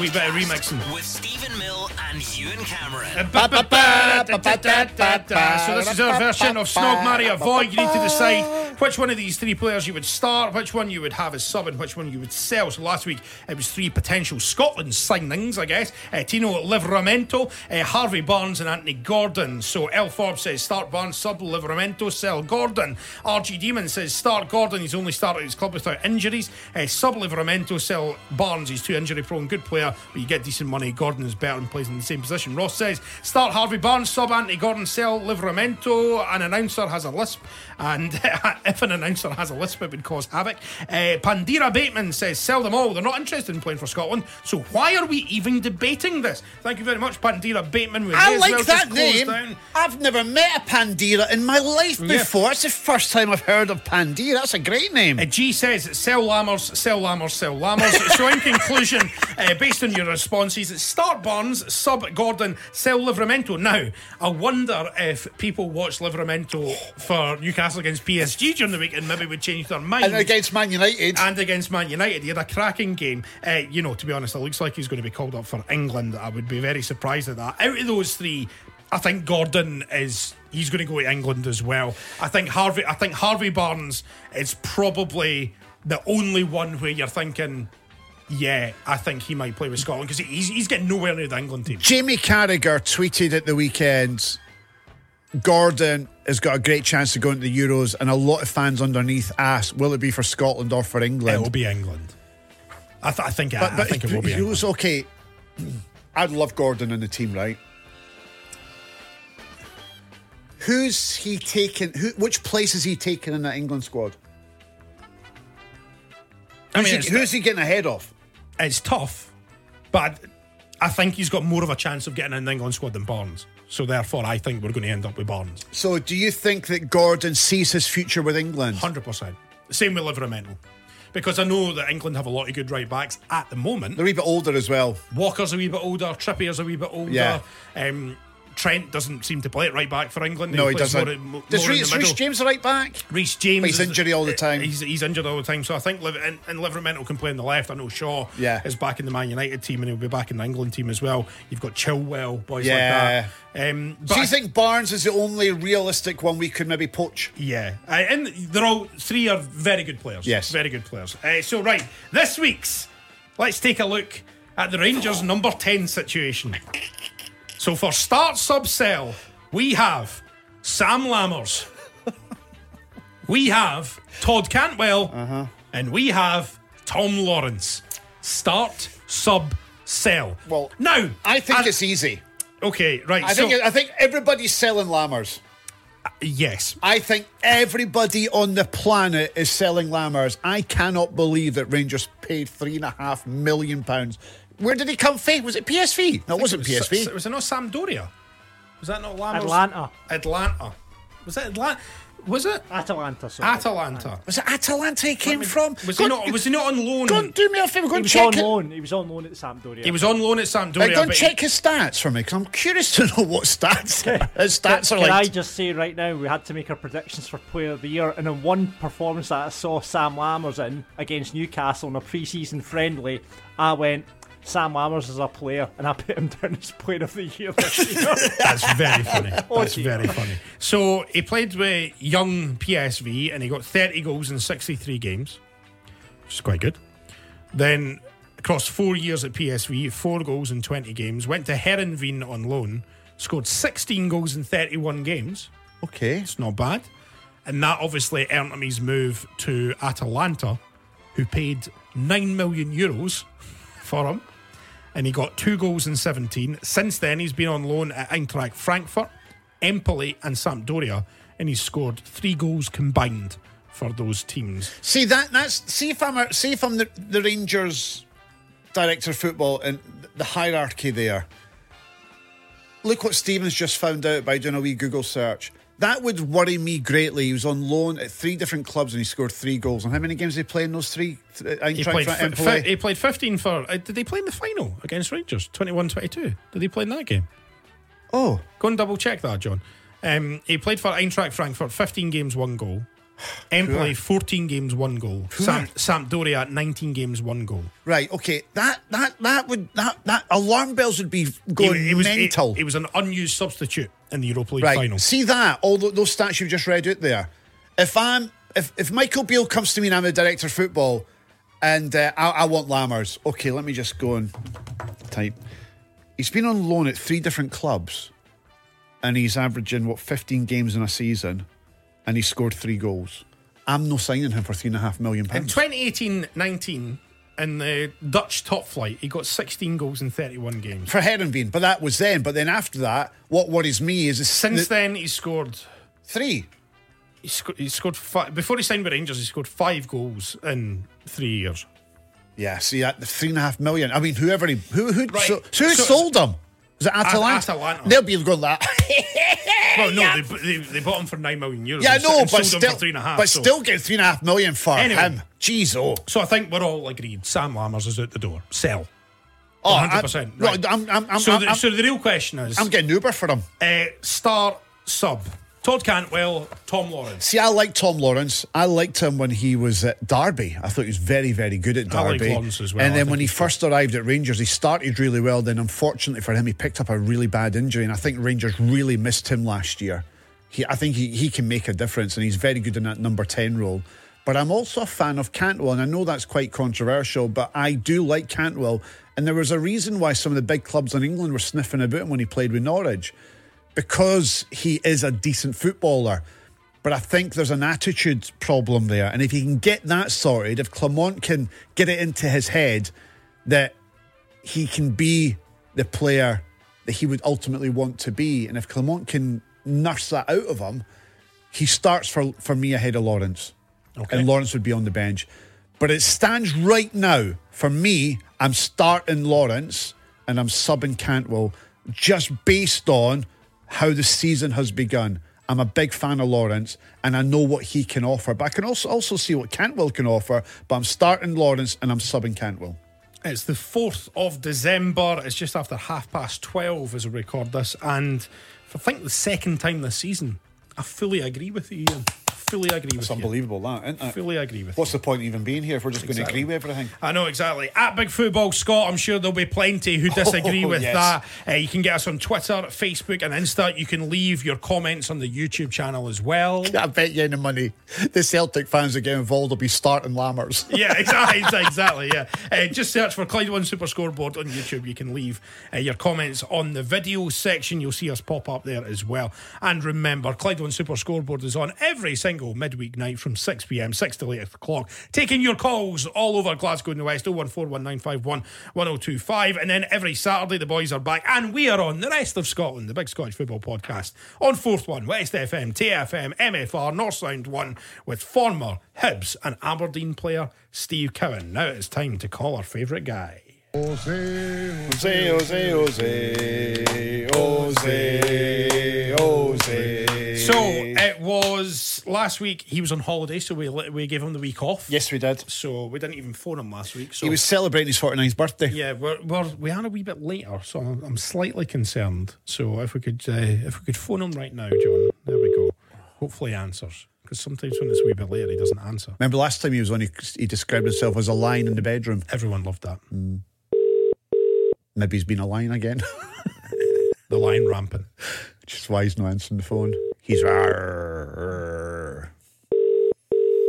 We better remix 'em. With Steven Mill and Ewen Cameron. So this is our version of Snog Marry Avoid. You need to decide which one of these three players you would start, which one you would have as sub, and which one you would sell. So last week it was three potential Scotland signings, I guess. Uh, Tino Livramento, uh, Harvey Barnes, and Anthony Gordon. So L Forbes says start Barnes, sub Livramento, sell Gordon. RG Demon says start Gordon. He's only started his club without injuries. Uh, sub Livramento, sell Barnes. He's too injury prone. Good player, but you get decent money. Gordon is better and plays in the same position. Ross says start Harvey Barnes, sub Anthony Gordon, sell Livramento. An announcer has a lisp, and <laughs> if an announcer has a lisp, it would cause havoc. Uh, Pandira Bateman says sell them all. They're not interested in playing for Scotland, so why are we even debating this? Thank you very much, Pandira Bateman. We I like well that name. down. I've never met a Pandira in my life Yeah. before. It's the first time I've heard of Pandira. That's a great name. Uh, G says, sell Lammers, sell Lammers, sell Lammers. So, in conclusion, uh, based on your responses, start Barnes, sub Gordon, sell Livramento. Now, I wonder if people watch Livramento for Newcastle against PSG during the week and maybe would change their mind. and against Man United. And against Man United, he had a cracking game. Uh, you know, to be honest, it looks like he's going to be called up for England. I would be very surprised at that. Out of those three, I think Gordon is he's going to go to England as well. I think Harvey. I think Harvey Barnes is probably the only one where you're thinking. Yeah, I think he might play with Scotland because he's, he's getting nowhere near the England team. Jamie Carragher tweeted at the weekend Gordon has got a great chance to go into the Euros, and a lot of fans underneath ask, will it be for Scotland or for England? It will England? be England. I, th- I think. But, I, but I think it will be. he England. was okay. I'd love Gordon in the team, right? Who's he taken? Who, which place is he taking in that England squad? I Who's, mean, he, who's he getting ahead of? it's tough But I think he's got more of a chance of getting in the England squad than Barnes. So therefore, I think we're going to end up with Barnes. So, do you think that Gordon sees his future with England? Hundred percent. Same with Liverpool. Because I know that England have a lot of good right backs at the moment. They're a wee bit older as well. Walker's a wee bit older, Trippier's a wee bit older. Yeah. Um, Trent doesn't seem to play it right back for England. No, he plays doesn't. more more Does in Reece, Reece. James the right back? Reece James. But he's is- injured all the time. He's, he's injured all the time. So I think Liv- and, and Liverpool can play on the left. I know Shaw Yeah. is back in the Man United team and he'll be back in the England team as well. You've got Chilwell, boys Yeah. like that. Um, but Do you I- think Barnes is the only realistic one we could maybe poach? Yeah, uh, and they're all three are very good players. Yes. very good players. Uh, so right, this week's let's take a look at the Rangers number ten situation. So for start sub sell, we have Sam Lammers, we have Todd Cantwell, Uh-huh. and we have Tom Lawrence. Start sub sell. Well, now I think it's easy. okay. Right, I so think I think everybody's selling Lammers. yes, I think everybody on the planet is selling Lammers. I cannot believe that Rangers paid three and a half million pounds. Where did he come from? Was it PSV? No, it wasn't was, PSV. Was it not Sampdoria? Was that not Lammers? Atlanta. Atlanta. Was it Atlanta? Was it Atalanta. Sorry. Atalanta? Was it Atalanta he came from? Was Go he not? Was he not on loan? Go and do me a favour. Go He and was on it. loan. He was on loan at Sampdoria. He was on loan at Sampdoria. Right, go and but check his stats for me because I'm curious to know what stats <laughs> his stats are Can I just say right now, we had to make our predictions for Player of the Year, and in one performance that I saw Sam Lammers in against Newcastle in a pre-season friendly, I went, Sam Lammers is a player, and I put him down as Player of the Year this <laughs> year. That's very funny. <laughs> Oh, That's dear. very funny. So he played with young PSV and he got 30 goals in 63 games, which is quite good. Then across four years at PSV, four goals in 20 games. Went to Heerenveen on loan, scored 16 goals in 31 games. Okay. It's not bad. And that obviously earned him his move to Atalanta, who paid 9 million euros for him. And he got two goals in 17. Since then, he's been on loan at Eintracht Frankfurt, Empoli, and Sampdoria. And he's scored three goals combined for those teams. See that that's see if I'm see if I'm the, the Rangers director of football and the hierarchy there. Look what Stevens just found out by doing a wee Google search. That would worry me greatly. He was on loan at three different clubs and he scored three goals. And how many games did he play in those three? Th- He played, fi- he played 15 for. Uh, did they play in the final against Rangers? 21 22. Did he play in that game? oh, Go and double check that, John. Um, he played for Eintracht Frankfurt, 15 games, one goal. <sighs> Empoli, 14 games, one goal. Sam, Sampdoria, 19 games, one goal. right. Okay. That that that would that that alarm bells would be going he was, mental. He was an unused substitute in the Europa League Right. final. See that? All tho- those stats you've just read out there. If I'm if if Michael Beale comes to me and I'm the director of football and uh, I, I want Lammers, okay, let me just go and type. He's been on loan at three different clubs and he's averaging what 15 games in a season and he scored three goals. I'm no signing him for three and a half million pounds. In 2018 19, in the Dutch top flight, he got 16 goals in 31 games. For Heerenveen, but that was then. But then after that, what worries me is, Since the- then, he scored. three. He, sco- he scored five, before he signed with Rangers. He scored five goals in three years. Yeah, see that the three and a half million. I mean, whoever he who who Right. so, so who So- sold him? Was it Atalanta? Atalanta. They'll be going <laughs> that. Well, no, they, they, they bought him for nine million euros. yeah, no, but still, for three and a half. but so- still get three and a half million for Anyway. him. Jeez, oh, So I think we're all agreed. Sam Lammers is out the door. Sell. oh, 100%. I'm, right. I'm, I'm, I'm, so, the, so the real question is I'm getting Uber for him. uh, star sub. Todd Cantwell, Tom Lawrence. See, I like Tom Lawrence. I liked him when he was at Derby. I thought he was very, very good at Derby. I like. Lawrence as well. And then when he first arrived at Rangers, he started really well. Then, unfortunately for him, he picked up a really bad injury, and I think Rangers really missed him last year. He, I think he, he can make a difference, and he's very good in that number 10 role. But I'm also a fan of Cantwell, and I know that's quite controversial, but I do like Cantwell. And there was a reason why some of the big clubs in England were sniffing about him when he played with Norwich because he is a decent footballer. But I think there's an attitude problem there. And if he can get that sorted, if Clement can get it into his head that he can be the player that he would ultimately want to be, and if Clement can nurse that out of him, he starts for, for me ahead of Lawrence. Okay. And Lawrence would be on the bench. But it stands right now, for me, I'm starting Lawrence and I'm subbing Cantwell just based on how the season has begun. I'm a big fan of Lawrence and I know what he can offer, but I can also also see what Cantwell can offer. But I'm starting Lawrence and I'm subbing Cantwell. It's the 4th of December. It's just after half past 12 as we record this. And for I think the second time this season, I fully agree with you, Ian. Fully agree It's with unbelievable, that, isn't it? Fully agree with it. What's the point of even being here if we're just Exactly. going to agree with everything? I know exactly. At Big Football Scot, I'm sure there'll be plenty who <laughs> disagree Oh, with yes. that. Uh, you can get us on Twitter, Facebook, and Insta. You can leave your comments on the YouTube channel as well. <laughs> I bet you any money the Celtic fans that get involved will be starting Lammers. <laughs> yeah, exactly, exactly. Yeah, uh, just search for Clyde One Super Scoreboard on YouTube. You can leave uh, your comments on the video section. You'll see us pop up there as well. And remember, Clyde One Super Scoreboard is on every single midweek night from six pm, six till eight o'clock, taking your calls all over Glasgow and the West. 0141951 1025, and then every Saturday the boys are back, and we are on the rest of Scotland, the Big Scottish Football Podcast on Forth One, West FM, Tay FM, MFR, Northsound One, with former Hibs and Aberdeen player Steve Cowan. Now it's time to call our favourite guy. Jose, Jose, Jose, Jose, Jose. So it was last week. He was on holiday, so we we gave him the week off. Yes, we did. So we didn't even phone him last week. So He was celebrating his 49th birthday. Yeah, we're, we're we are a wee bit later, so I'm, I'm slightly concerned. So if we could uh, if we could phone him right now, John, there we go. Hopefully he answers because sometimes when it's a wee bit later, he doesn't answer. Remember last time he was on, he, he described himself as a lion in the bedroom. Everyone loved that. Maybe he's been a lion again. <laughs> The line rampant. Just why he's not answering the phone. He's. "Arr."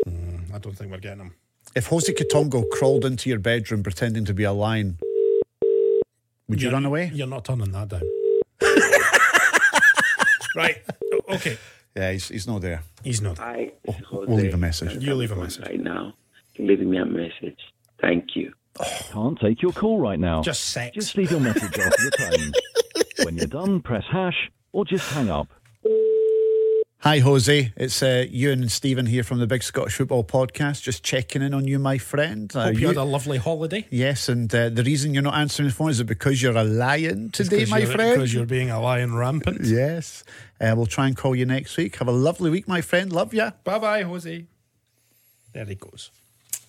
Mm, I don't think we're getting him. If Jose Katongo crawled into your bedroom pretending to be a lion, would you You're- run away? You're not turning that down. <laughs> right. Okay. Yeah, he's, he's not there. He's not. Hi, oh, this Jose. We'll leave a message. You leave a message. Right now, leaving me a message. Thank you. Can't take your call right now. Just sex. Just leave your message after the <laughs> tone. When you're done, press hash or just hang up. Hi, Jose. It's uh, Ewen and Steven here from the Big Scottish Football Podcast. Just checking in on you, my friend. Uh, Hope you had a lovely holiday. Yes, and uh, the reason you're not answering the phone is it because you're a lion today, my friend? Because you're being a lion rampant. Yes. Uh, we'll try and call you next week. Have a lovely week, my friend. Love you. Bye bye, Jose. There he goes.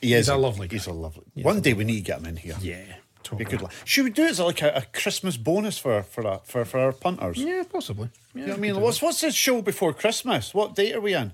He He's a lovely guy. He's a lovely. One day we need to get him in here. Yeah. Be good Should we do it as like a, a Christmas bonus for for our, for for our punters? Yeah, possibly. Yeah, You know what I mean, what's what's this show before Christmas? What date are we in?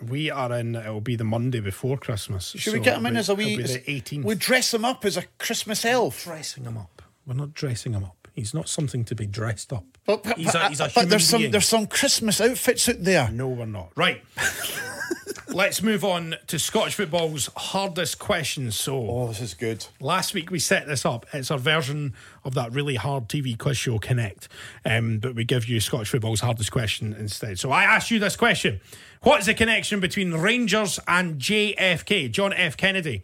We are in. It'll be the Monday before Christmas. Should we get him in as a wee? It'll be the 18th. We dress him up as a Christmas elf. dressing him up. We're not dressing him up. He's not something to be dressed up. But, but, he's a, he's a but human there's some being. there's some Christmas outfits out there. No, we're not. Right. <laughs> Let's move on to Scottish football's hardest questions. So, Oh, this is good. last week we set this up. It's our version of that really hard TV quiz show, Connect. Um, but we give you Scottish football's hardest question instead. So, I ask you this question What is the connection between Rangers and JFK, John F. Kennedy?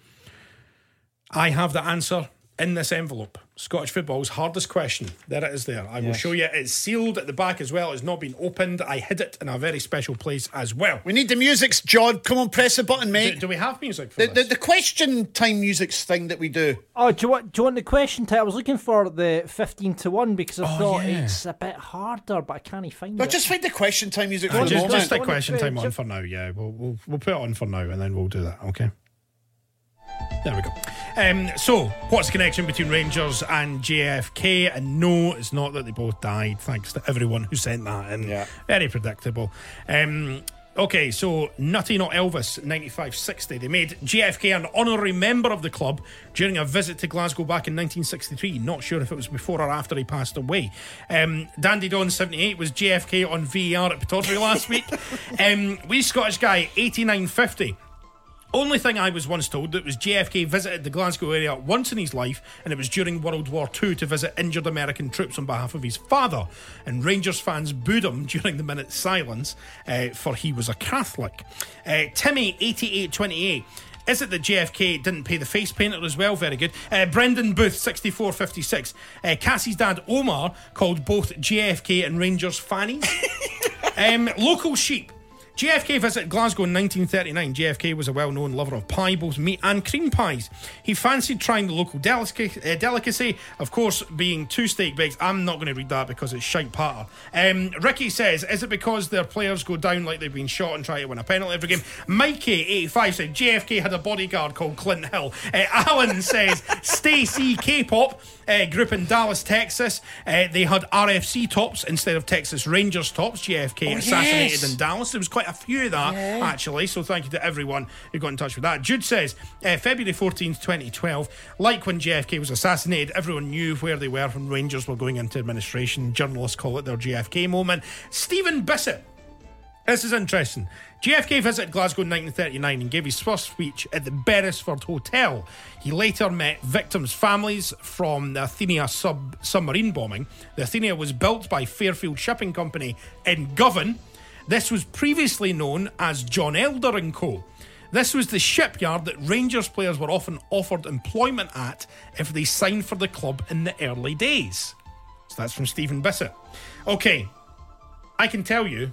I have the answer in this envelope. Scottish football's hardest question. There it is there. I will show you. It's sealed at the back as well. It's not been opened. I hid it in a very special place as well. We need the music's John. Come on, press the button, mate. do we have music for The, the, this? the question time music's thing that we do. Oh, do you want do you want the question time? I was looking for the fifteen to one because I Oh, thought yeah. it's a bit harder, but I can't find No, it. just find the question time music for Uh, the just, moment. just stick question time on for now. Yeah, we'll, we'll we'll put it on for now, and then we'll do that. Okay. There we go. Um, so, what's the connection between Rangers and JFK? And no, it's not that they both died. Thanks to everyone who sent that in. Yeah. Very predictable. Um, okay, so Nutty Not Elvis, 9560. They made JFK an honorary member of the club during a visit to Glasgow back in 1963. Not sure if it was before or after he passed away. Um, Dandy Don 78 was JFK on VAR at Pittodrie last week. <laughs> Um, we Scottish guy, 8950. Only thing I was once told that was JFK visited the Glasgow area once in his life, and it was during World War II to visit injured American troops on behalf of his father. And Rangers fans booed him <laughs> during the minute's silence, uh, for he was a Catholic. Uh, Timmy eighty eight twenty eight. Is it that JFK didn't pay the face painter as well? Very good. Uh, Brendan Booth, 6456. Uh, Cassie's dad, Omar, called both JFK and Rangers fannies. <laughs> um, local sheep. JFK visited Glasgow in 1939. JFK was a well known lover of pie, both meat and cream pies. He fancied trying the local delicacy, uh, delicacy of course, being two steak bakes. I'm not going to read that because it's shite patter. Um, Ricky says, Is it because their players go down like they've been shot and try to win a penalty every game? Mikey85 said, JFK had a bodyguard called Clint Hill. Uh, Alan <laughs> says, Stacy K pop. Uh, group in Dallas, Texas. Uh, they had RFC tops instead of Texas Rangers tops. JFK Oh, assassinated yes. in Dallas. There was quite a few of that, Yeah. actually. So thank you to everyone who got in touch with that. Jude says, uh, February 14th, 2012, like when JFK was assassinated, everyone knew where they were when Rangers were going into administration. Journalists call it their JFK moment. Stephen Bissett. This is interesting. JFK visited Glasgow in 1939 and gave his first speech at the Beresford Hotel. He later met victims' families from the Athenia sub- submarine bombing. The Athenia was built by Fairfield Shipping Company in Govan. This was previously known as John Elder and Co. This was the shipyard that Rangers players were often offered employment at if they signed for the club in the early days. So that's from Stephen Bissett. Okay, I can tell you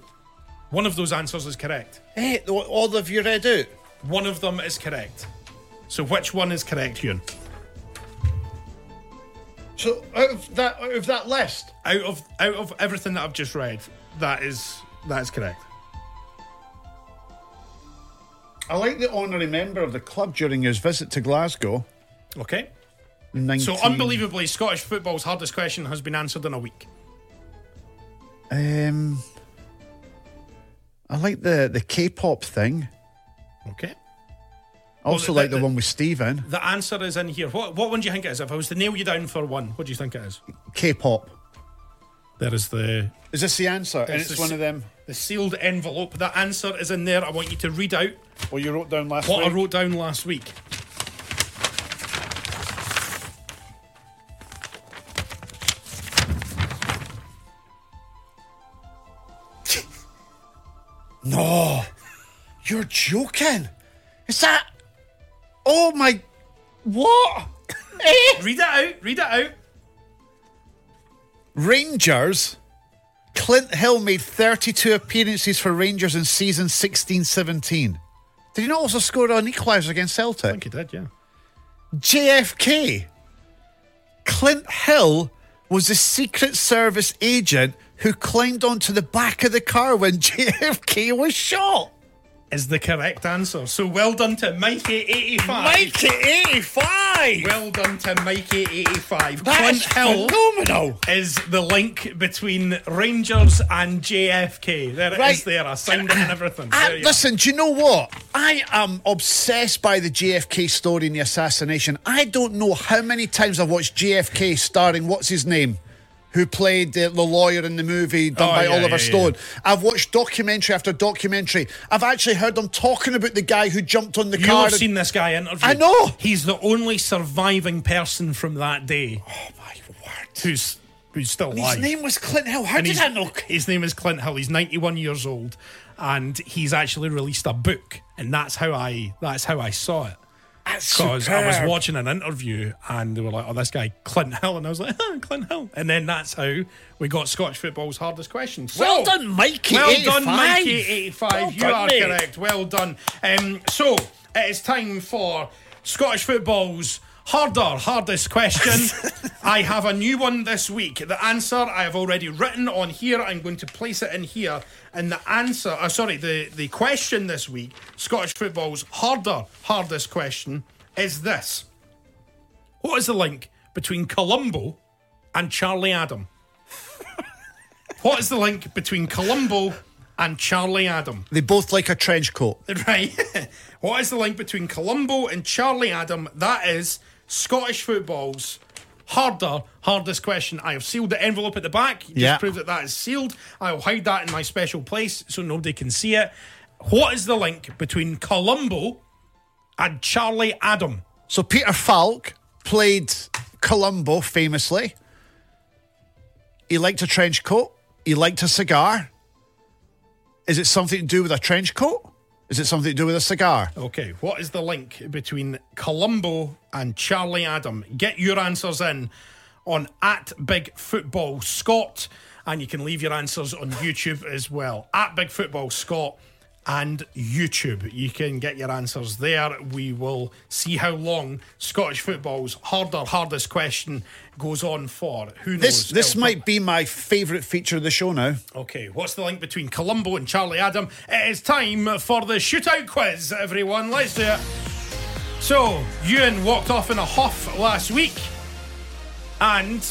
one of those answers is correct. Hey, all of you read out? One of them is correct. So which one is correct, Ewen? So out of that out of that list, Out of out of everything that I've just read, that is that is correct. I like the honorary member of the club during his visit to Glasgow. Okay. 19... So unbelievably, Scottish football's hardest question has been answered in a week. Um, I like the the K-pop thing. Okay. I also Well, the- like the, the- one with Steven. The answer is in here. What what one do you think it is? If I was to nail you down for one, what do you think it is? K-pop. There is the. Is this the answer? and It's the one of them. The sealed envelope. The answer is in there. I want you to read out What you wrote down last what week. I wrote down last week. No, you're joking. Is that? Oh my! What? Eh? <laughs> Read it out. Read it out. Rangers. Clint Hill made 32 appearances for Rangers in season 16-17. Did he not also score an equaliser against I Celtic? think he did. Yeah. JFK. Clint Hill was a Secret Service agent who climbed onto the back of the car when <laughs> JFK was shot. Is the correct answer. So well done to Mikey85. Mikey 85! Well done to Mikey85. That Clint is Hill phenomenal. is the link between Rangers and JFK. There it is Right. there. I signed it and everything. I- listen, do you know what? I am obsessed by the JFK story and the assassination. I don't know how many times I've watched JFK starring what's his name, who played the, the lawyer in the movie done Oh, by yeah, Oliver yeah, Stone. I've watched documentary after documentary. I've actually heard them talking about the guy who jumped on the car. You'll car. have seen this guy interviewed. I know. He's the only surviving person from that day oh my word! who's who's still And alive. his name was Clint Hill. How And did I know? His name is Clint Hill. He's 91 years old, and he's actually released a book, and that's how I that's how I saw it. Because I was watching an interview and they were like, "Oh, this guy Clint Hill," and I was like, "Ah, "Clint Hill," and then that's how we got Scottish football's hardest question. So, Well done, Mikey. Well 85. done, Mikey. Eighty-five. Well you done, are mate. correct. Well done. Um, so it is time for Scottish football's harder, hardest question. <laughs> I have a new one this week. The answer I have already written on here. I'm going to place it in here. And the answer, uh, sorry, the, the question this week, Scottish football's harder, hardest question, is this. What is the link between Columbo and Charlie Adam? <laughs> what is the link between Columbo and Charlie Adam? They both like a trench coat. <laughs> Right. <laughs> what is the link between Columbo and Charlie Adam? That is Scottish football's harder, uh, hardest question. I have sealed the envelope at the back. Just Yeah. prove that that is sealed. I will hide that in my special place so nobody can see it. What is the link between Columbo and Charlie Adam? So Peter Falk played Columbo famously. He liked a trench coat. He liked a cigar. Is it something to do with a trench coat? Is it something to do with a cigar? Okay, what is the link between Columbo and Charlie Adam? Get your answers in on at Big Football Scot, and you can leave your answers on YouTube as well. At Big Football Scot, and YouTube. You can get your answers there. We will see how long Scottish football's harder, hardest question goes on for. Who knows? This this might be my favourite feature of the show now. Okay, what's the link between Columbo and Charlie Adam? It is time for the shootout quiz, everyone. Let's do it. So, Ewen walked off in a huff last week. And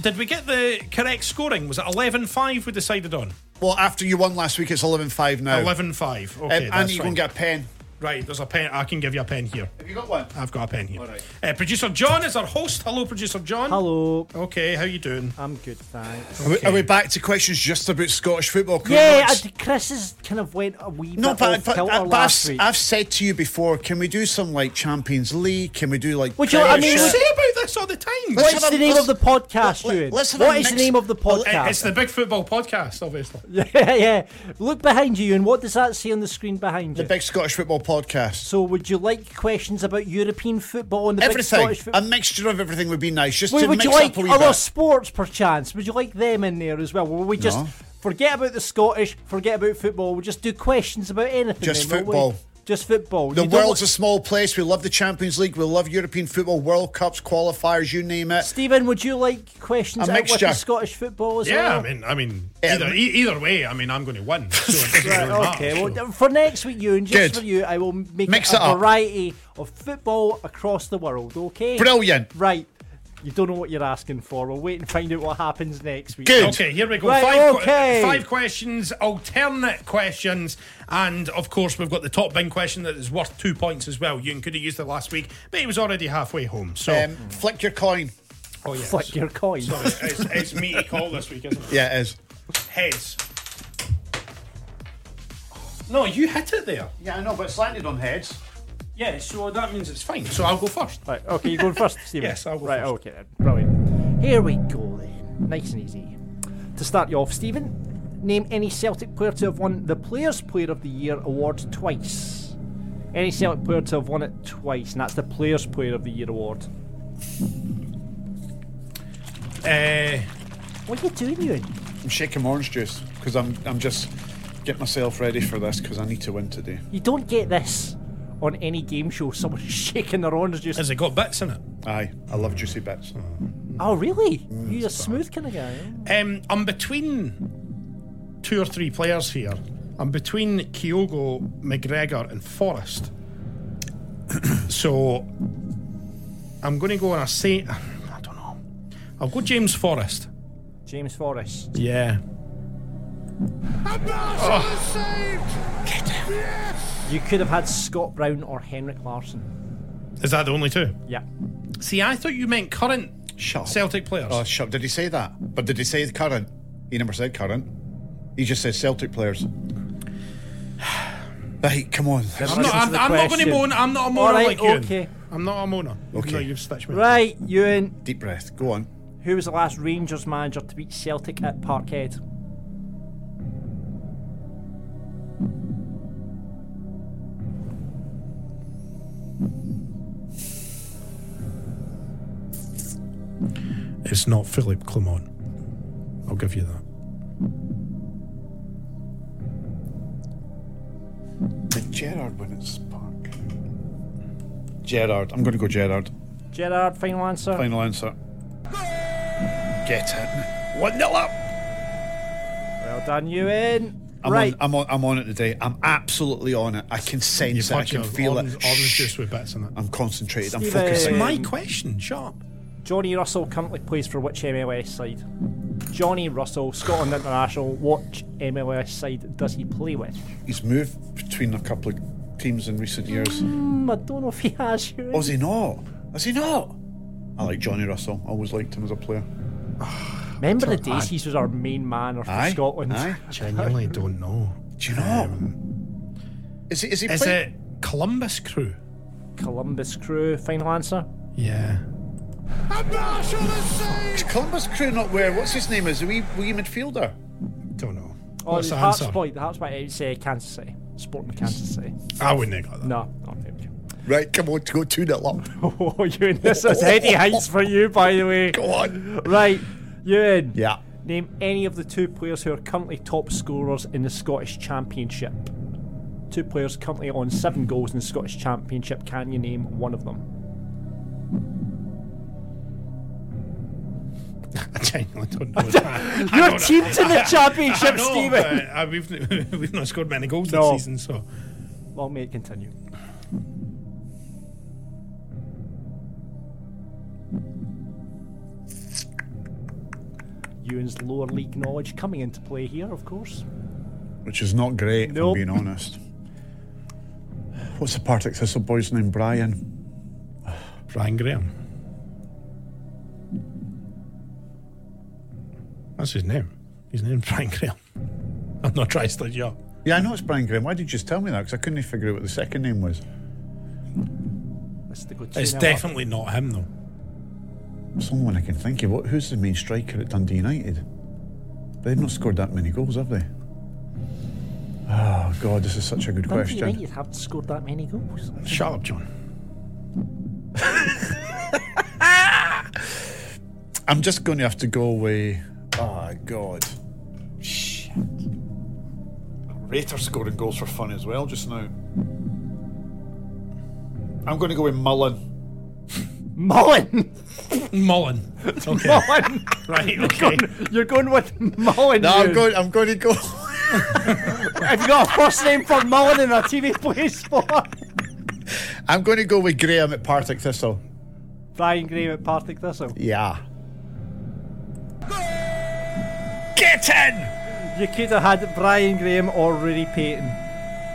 did we get the correct scoring? Was it 11 5 we decided on? Well, after you won last week, it's 11 5 now. 11 5. Um, Okay. and that's you fine. can get a pen. Right, there's a pen. I can give you a pen here. Have you got one? I've got a pen here. All right. Uh, producer John is our host. Hello, producer John. Hello. Okay, how you doing? I'm good, thanks. Are, we, are we back to questions just about Scottish football? Yeah, not- I, Chris has kind of went a wee no, bit but, off but, kilter but I've, last week. I've said to you before, can we do some like Champions League? Can we do like. Would you- I mean, You say about this all the time. What's the name of the podcast, let- Ewen? let's have a What is the name of the podcast? It's the Big Football Podcast, obviously. <laughs> yeah, yeah. Look behind you, and what does that say on the screen behind you? The? Big Scottish Football Podcast. So, would you like questions about European football and the big everything. A mixture of everything would be nice. Just Would, to would mix you like up a wee other bit. sports, perchance? Would you like them in there as well? Will we just No. forget about the Scottish, forget about football? We'll just do questions about anything. Just then, we? football. Just football. The You don't world's a small place. We love the Champions League. We love European football, World Cups, qualifiers, you name it. Steven, would you like questions A out with mixture. the Scottish football as Yeah, well? I mean, I mean, either, but- e- either way, I mean, I'm going to win. So <laughs> Right, really matter, okay, so. well, for next week, you and just Good. for you, I will make Mix it it a up. variety of football across the world. Okay, Brilliant. Right, you don't know what you're asking for. We'll wait and find out what happens next week. Good. Okay, here we go. Right, five, que- okay. five questions, alternate questions, and of course we've got the top bin question that is worth two points as well. You could have used it last week, but he was already halfway home. So, Um, flick your coin. oh yes. Flick your coin. Sorry, it's, it's me to call this week, isn't it? Yeah, it is. Heads. No, you hit it there. Yeah, I know, but it's landed on heads. Yeah, so that means it's fine. So I'll go first. Right, okay, you going first, Steven? Yes, I'll go Right, first. okay, then. brilliant. Here we go then. Nice and easy. To start you off, Steven, name any Celtic player to have won the Players' Player of the Year award twice. Any Celtic player to have won it twice, and that's the Players' Player of the Year award. Uh, What are you doing, Ewen? I'm shaking orange juice because I'm I'm just getting myself ready for this because I need to win today. You don't get this on any game show. Someone <laughs> shaking their orange juice. has it got bits in it? Aye, I love juicy bits. Oh, really? You're a smooth kind of guy. eh? Um, I'm between two or three players here. I'm between Kyogo, McGregor, and Forrest. <clears throat> so I'm going to go on a say. I don't know. I'll go James Forrest. James Forrest. Yeah. You could have had Scott Brown or Henrik Larsson. Is that the only two? Yeah. See, I thought you meant current Shut. Celtic players. Oh, shut. Did he say that? But did he say the current? He never said current. He just said Celtic players. <sighs> Right, come on. I'm not, I'm, the I'm not going to question. moan. I'm not a moaner All right, like you. okay. I'm not a moaner. Okay. No, you've stitched me. Right, Ewen. Deep breath. Go on. Who was the last Rangers manager to beat Celtic at Parkhead? It's not Philippe Clement. I'll give you that. Did Gerrard win at Spark? Gerrard. I'm going to go Gerrard. Gerrard, final answer. Final answer. Get it. 1 0 up. Well done, Ewen. I'm, right. on, I'm, on, I'm on it today. I'm absolutely on it. I can sense You've it. I had can your feel orange, it. orange Shh. juice with bits in it. I'm concentrated. I'm Steven. focusing. My question, sharp. Johnny Russell currently plays for which MLS side? Johnny Russell, Scotland International. Which MLS side does he play with? He's moved between a couple of teams in recent years. Hmm, I don't know if he has. Ewen. Oh, is he not? Is he not? I like Johnny Russell. I always liked him as a player. Remember the days he was our main man for Aye. Scotland? I <laughs> Genuinely don't know. Do you know? is he? Is he? Is play- it Columbus Crew? Columbus Crew, final answer. Yeah. Is Columbus Crew not where? What's his name? Is a wee, wee midfielder? Don't know. Oh, What's the the Hearts answer? point. The Hearts point. It's uh, Kansas City. Sporting Kansas City. I wouldn't have got that. No, not okay. Right, come on, go two nil up. <laughs> Oh, Ewen, this is Eddie heights for you, by the way. Go on. Right, Ewen. Yeah. Name any of the two players who are currently top scorers in the Scottish Championship. Two players currently on seven goals in the Scottish Championship. Can you name one of them? <laughs> I genuinely don't know. Your don't- team's in the <laughs> championship, know, Steven. but, uh, we've <laughs> we've not scored many goals No. this season, so Long may it continue. Ewen's lower league knowledge coming into play here, of course. Which is not great, if Nope. I'm being honest. What's the Partick Thistle boy's name? Brian. Brian Graham. That's his name. His name's Brian Graham. <laughs> I'm not trying to start you up. Yeah, I know it's Brian Graham. Why did you just tell me that? Because I couldn't figure out what the second name was. That's the good It's two-nil up. definitely not him though. Someone I can think of. What, who's the main striker at Dundee United? They've not scored that many goals, have they? Oh God, this is such a good Dundee question. United haven't scored that many goals. Shut up, John. <laughs> I'm just going to have to go away. Oh God. Shit. Rater scoring goals for fun as well just now. I'm going to go with Mullen. <laughs> Mullen! Mullen. <laughs> Okay. Mullen! Right, You're okay. going, you're going with Mullen. No, I'm going. I'm going to go. <laughs> Have you got a first name for Mullen in a TV play spot? I'm going to go with Graham at Partick Thistle. Brian Graham at Partick Thistle. Yeah. Get in! You could have had Brian Graham or Ruari Paton.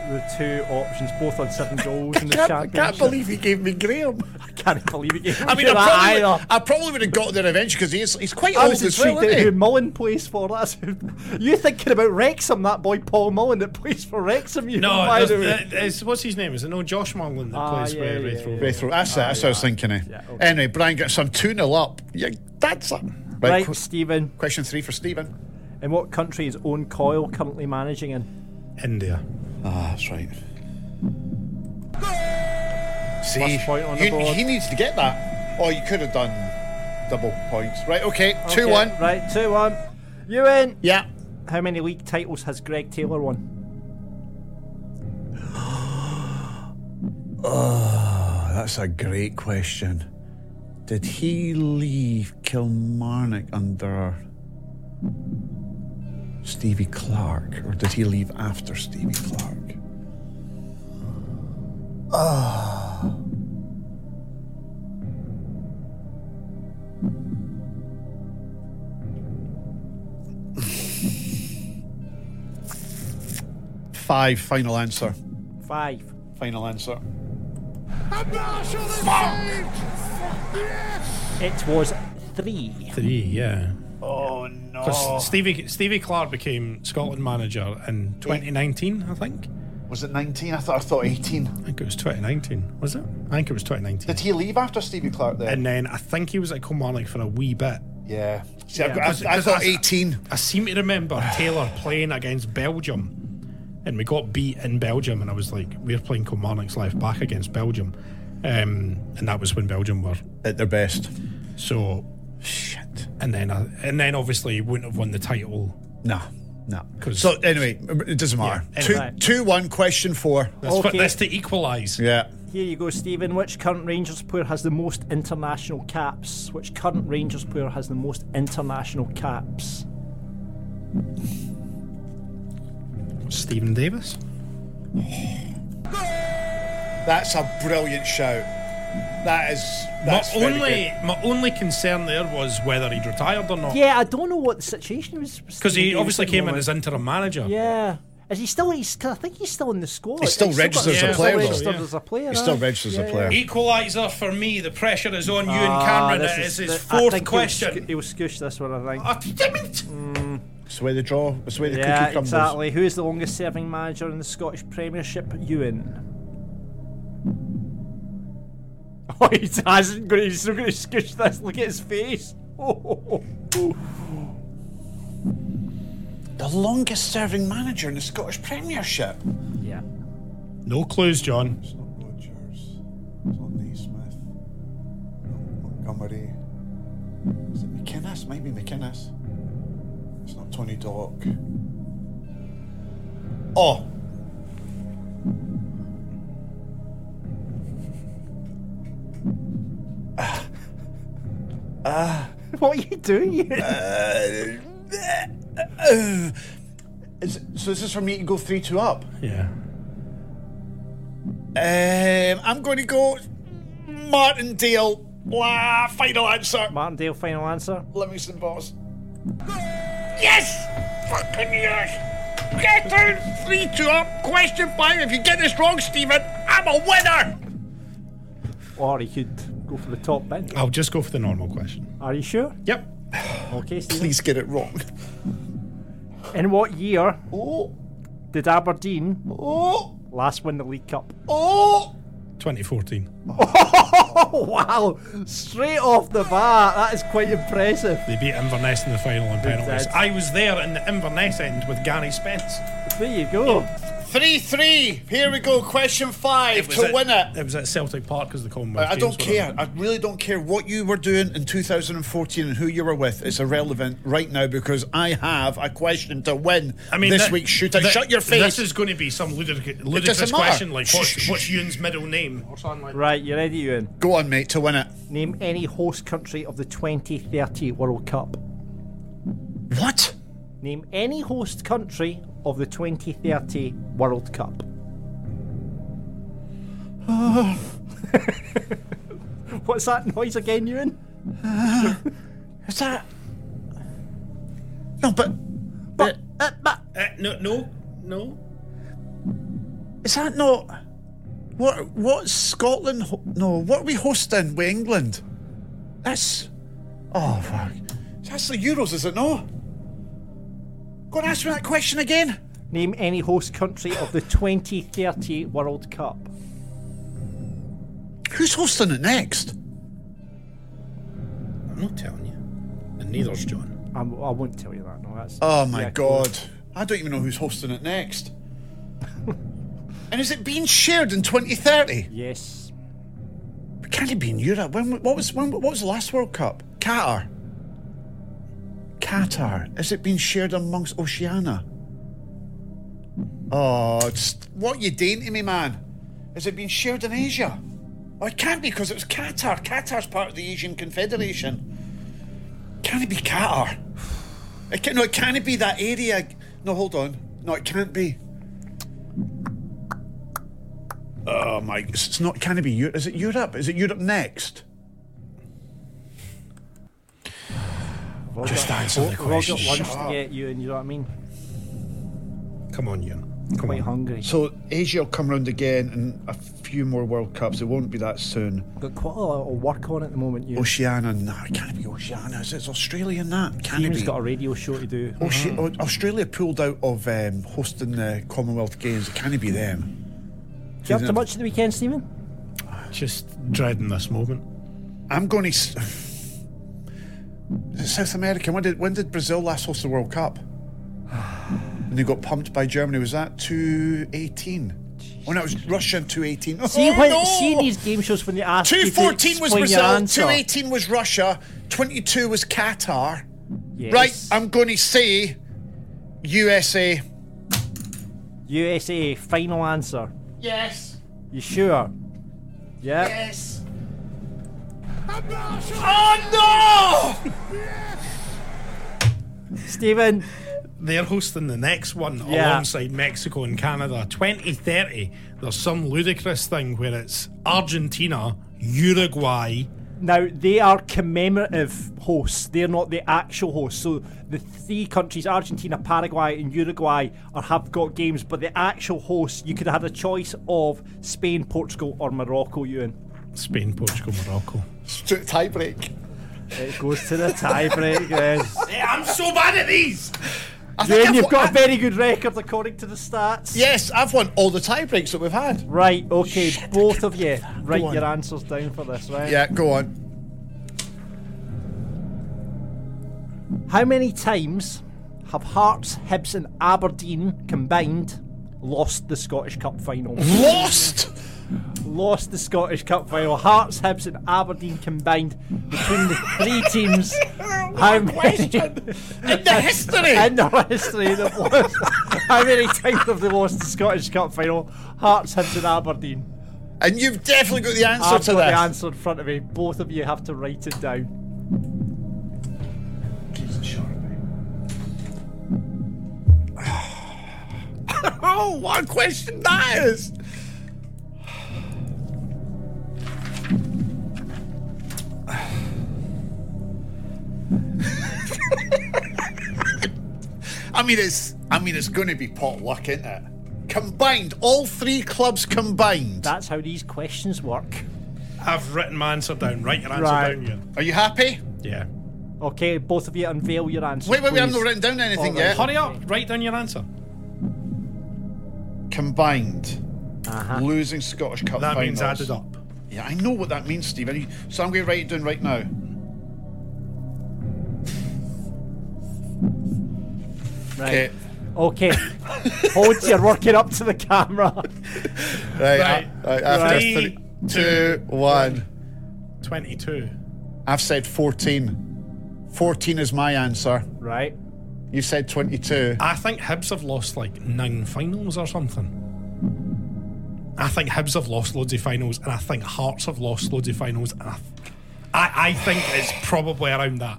The two options, both on seven goals in the I can't, <laughs> I can't believe he gave me Graham. I can't believe it. gave I mean, I that probably, either. I probably would have got there eventually because he's, he's quite I old was as well, thinking isn't who he? Mullen plays for. That's who, you thinking about Wrexham? That boy Paul Mullen that plays for Wrexham. You No, by the way. what's his name? Is it no Josh Mullen that Ah, plays yeah, for yeah, Raith yeah, Rovers? Raith Ro- That's it. That's what I was thinking of. Yeah, okay. Anyway, Brian gets some 2 0 up. Yeah, that's it. Right, qu- Steven. question three for Steven. In what country is Owen Coyle currently managing in? India. Ah, that's right. See, point on the you- board. he needs to get that. Oh, you could have done double points. Right, okay, 2 Okay, 1. Right, 2 1. You win. Yeah. How many league titles has Greg Taylor won? Oh, <gasps> that's a great question. Did he leave Kilmarnock under Stevie Clarke, or did he leave after Stevie Clarke? Ah. Five, final answer. Five. Final answer. It was three. Three, yeah. Oh no. Because Stevie Stevie Clarke became Scotland manager in 2019, I think. Was it 19? I thought I thought 18. I think it was 2019. Was it? I think it was 2019. Did he leave after Stevie Clarke then? And then I think he was at Kilmarnock for a wee bit. yeah. See, I've Yeah. got- I, I, thought because 18. I seem to remember <sighs> Taylor playing against Belgium, and we got beat in Belgium, and I was like, we're playing Kilmarnock's left back against Belgium, um, and that was when Belgium were At their best. so. Shit. And then, I, and then obviously he wouldn't have won the title. No. No. 'Cause- So anyway, it doesn't matter. Yeah, two, anyway. two, one. Question four. That's, Okay. for, that's to equalise. Yeah. Here you go, Steven. Which current Rangers player has the most international caps? Which current Rangers player has the most international caps? Steven Davis. That's a brilliant shout. That is. My That's very only, my only concern there was whether he'd retired or not. Yeah, I don't know what the situation was. Because he obviously came in as interim manager. Yeah. Is he still? He's, 'cause I think he's still in the squad. He's still got- registered as a he's player, Still though. registered Yeah. as a player. He's still aye. registered as a player. Equaliser for me. The pressure is on you and Ah, Cameron. this It is his the- I fourth think he'll question. sc- He'll scoosh this one, I think. Oh, damn it. It's the way they draw. It's the way the yeah, cookie crumbles. exactly. Who is the longest serving manager in the Scottish Premiership? Ewen. <laughs> Oh, he hasn't got. He's still going to scoosh this. Look at his face. <laughs> The longest serving manager in the Scottish Premiership. yeah. No clues, John. It's not Rodgers. It's not Naismith. Not Montgomery. Is it McInnes? Might be McInnes. It's not Tony Dock. Oh. <laughs> what are you doing? Uh, uh, is, so this is for me to go three two up. Yeah. Um, I'm going to go Martindale. Blah, final answer. Martindale, final answer. Livingston boss. Yes! Fucking yes! Get down! Three two up. Question five. If you get this wrong, Steven, I'm a winner. Or he could go for the top bin. I'll just go for the normal question. Are you sure? Yep. <sighs> Okay, Steven. Please get it wrong. In what year Oh, did Aberdeen oh, last win the League Cup? oh! 2014. Oh <laughs> wow! Straight off the bat, that is quite impressive. They beat Inverness in the final on penalties. did. I was there in the Inverness end with Gary Spence. There you go. Three three. Here we go. Question five to at- win it. It was at Celtic Park because the Commonwealth I I don't care. I really don't care what you were doing in 2014 and who you were with. It's irrelevant right now because I have a question to win I mean, this that- week's shootout. that- Shut your face. This is going to be some ludic- ludicrous doesn't matter. question like what's, shh, what's. Ewen's middle name or something like that. Right, you ready, Ewen? Go on, mate, to win it. Name any host country of the 2030 World Cup. What? Name any host country of the 2030 World Cup. <sighs> What's that noise again, Ewen? <sighs> Is that? No, but but Uh, but Uh, no, no, no. is that not? What what's Scotland? Ho- no, what are we hosting with England? That's oh fuck. That's the Euros, is it no? Go and ask me that question again. name any host country of the 2030 World Cup. Who's hosting it next? I'm not telling you. And neither's John. I'm, I won't tell you that. No, that's. Oh my yeah, cool. god. I don't even know who's hosting it next. <laughs> and is it being shared in 2030? Yes. But Can it be in Europe? When, what was when, what was the last World Cup? Qatar. Qatar. Is it being shared amongst Oceania? Oh, what you doing to me, man? Is it being shared in Asia? Oh, it can't be because it was Qatar. Qatar's part of the Asian Confederation. Can it be Qatar? It can, no, it can't be that area. No, hold on. No, it can't be. Oh my! It's not. Can it be Europe? Is it Europe? Is it Europe next? Just answer the We've all got lunch Shut to up. get, Ewen, you know what I mean? Come on, Ewen. Come Quite on. hungry. So Asia will come round again in a few more World Cups. It won't be that soon. Got quite a lot of work on at the moment, Ewen. Oceania, no, it can't be Oceania. Is it Australia in that? Can it Ewen's be? got a radio show to do. Oce- oh, Australia pulled out of um, hosting the Commonwealth Games. Can it be them? Do you up to much at the weekend, Steven? Just dreading this moment. I'm going <laughs> to. S- Is it South America? When did when did Brazil last host the World Cup? And <sighs> they got pumped by Germany. Was that 218? Oh, no, it was Russia in 218. See, oh, when, no! see these game shows when they ask you to 214 was Brazil, 218 was Russia, 22 was Qatar. Yes. Right, I'm going to say USA. USA, final answer. Yes. You sure? Yeah. Yes. Oh no! Steven, They're hosting the next one Yeah. alongside Mexico and Canada. 2030, there's some ludicrous thing where it's Argentina, Uruguay. now they are commemorative hosts. They're not the actual hosts. So the three countries, Argentina, Paraguay, and Uruguay, are have got games, but the actual hosts, you could have had a choice of Spain, Portugal, or Morocco. Ewen. Spain, Portugal, Morocco. Tie break. It goes to the tiebreak. yes. Hey, I'm so bad at these! Ewen, you've I've- got a I've- very good record according to the stats. Yes, I've won all the tie breaks that we've had. Right, okay, both of you. Write your answers down for this, right? Yeah, go on. How many times have Hearts, Hibs, and Aberdeen combined lost the Scottish Cup final? Lost! Lost the Scottish Cup final. Hearts, Hibs, and Aberdeen combined between the three <laughs> teams. How many? In the history! <laughs> In the history, they've lost. How many times have they lost the Scottish Cup final? Hearts, Hibs, and Aberdeen. And you've definitely got the answer I've to got this. the answer in front of me. Both of you have to write it down. <laughs> oh, what a question that is! Mean, it's. I mean, it's going to be pot luck, isn't it? Combined, all three clubs combined. That's how these questions work. I've written my answer down. Write your answer Right. down, Ewen. Are you happy? Yeah. Okay, both of you unveil your answer. Wait, wait, wait! I've please. not written down anything All right. yet. Hurry up. Write down your answer. Combined, Uh-huh. losing Scottish Cup That means finals. added up. Yeah, I know what that means, Steve. Are you- So I'm going to write it down right now. Right. Okay. Hold you're working up to the camera. Right, Right. uh, right, after Three, three, two, one. 22. I've said 14. 14 is my answer. Right. You said 22. I think Hibs have lost like nine finals or something. I think Hibs have lost loads of finals, and I think Hearts have lost loads of finals, and I, I, I think it's probably around that.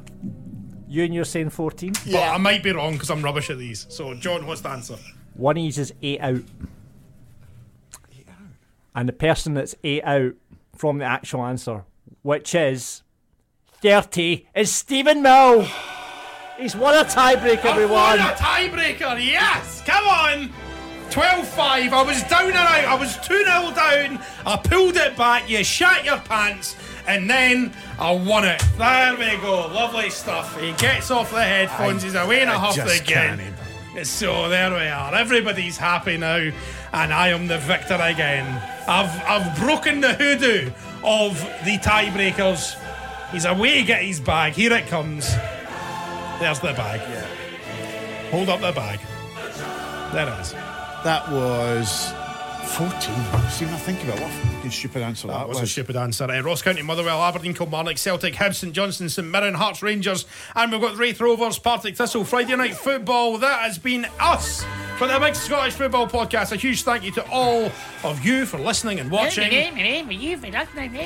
You and you're saying 14? Yeah. But I might be wrong because I'm rubbish at these. So, John, what's the answer? One of these is eight out. And the person that's eight out from the actual answer, which is 30, is Steven Mill. He's won a tiebreak, everyone. What a tiebreaker, yes! Come on! 12 5. I was down and out. I was 2 0 down. I pulled it back. You shat your pants. And then I won it. There we go. Lovely stuff. He gets off the headphones. He's away in a I huff just again. So there we are. Everybody's happy now. And I am the victor again. I've, I've broken the hoodoo of the tiebreakers. He's away get his bag. Here it comes. There's the bag. Hold up the bag. There it is. That was 14. See, what I think about what a fucking stupid answer that, That was a stupid answer. Uh, Ross County, Motherwell, Aberdeen, Kilmarnock, Celtic, Hibs, St Johnstone, St Mirren, Hearts, Rangers, and we've got Raith Rovers, Partick Thistle, Friday Night Football. That has been us for the Big Scottish Football Podcast. A huge thank you to all of you for listening and watching.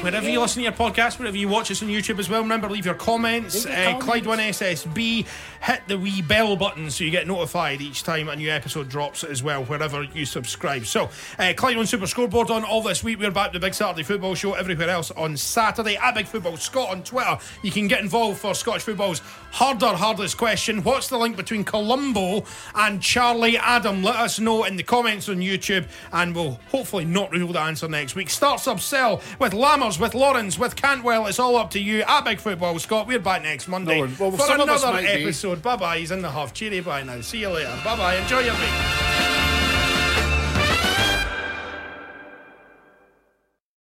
Wherever you listen to your podcast, wherever you watch us on YouTube as well, remember leave your comments. Leave your Uh, Clyde One SSB, hit the wee bell button so you get notified each time a new episode drops as well, wherever you subscribe. So, uh, Uh, Clyde One Super Scoreboard on all this week. We're back to the Big Saturday Football Show everywhere else on Saturday at Big Football Scot on Twitter. You can get involved for Scottish football's harder, hardest question. What's the link between Colombo and Charlie Adam? Let us know in the comments on YouTube, and we'll hopefully not reveal the answer next week. Start sub sell with Lammers, with Lawrence, with Cantwell. It's all up to you at Big Football Scot. We're back next Monday No, well, for some of us another episode. Bye bye. He's in the half. Cheery bye now. See you later. Bye bye. Enjoy your week.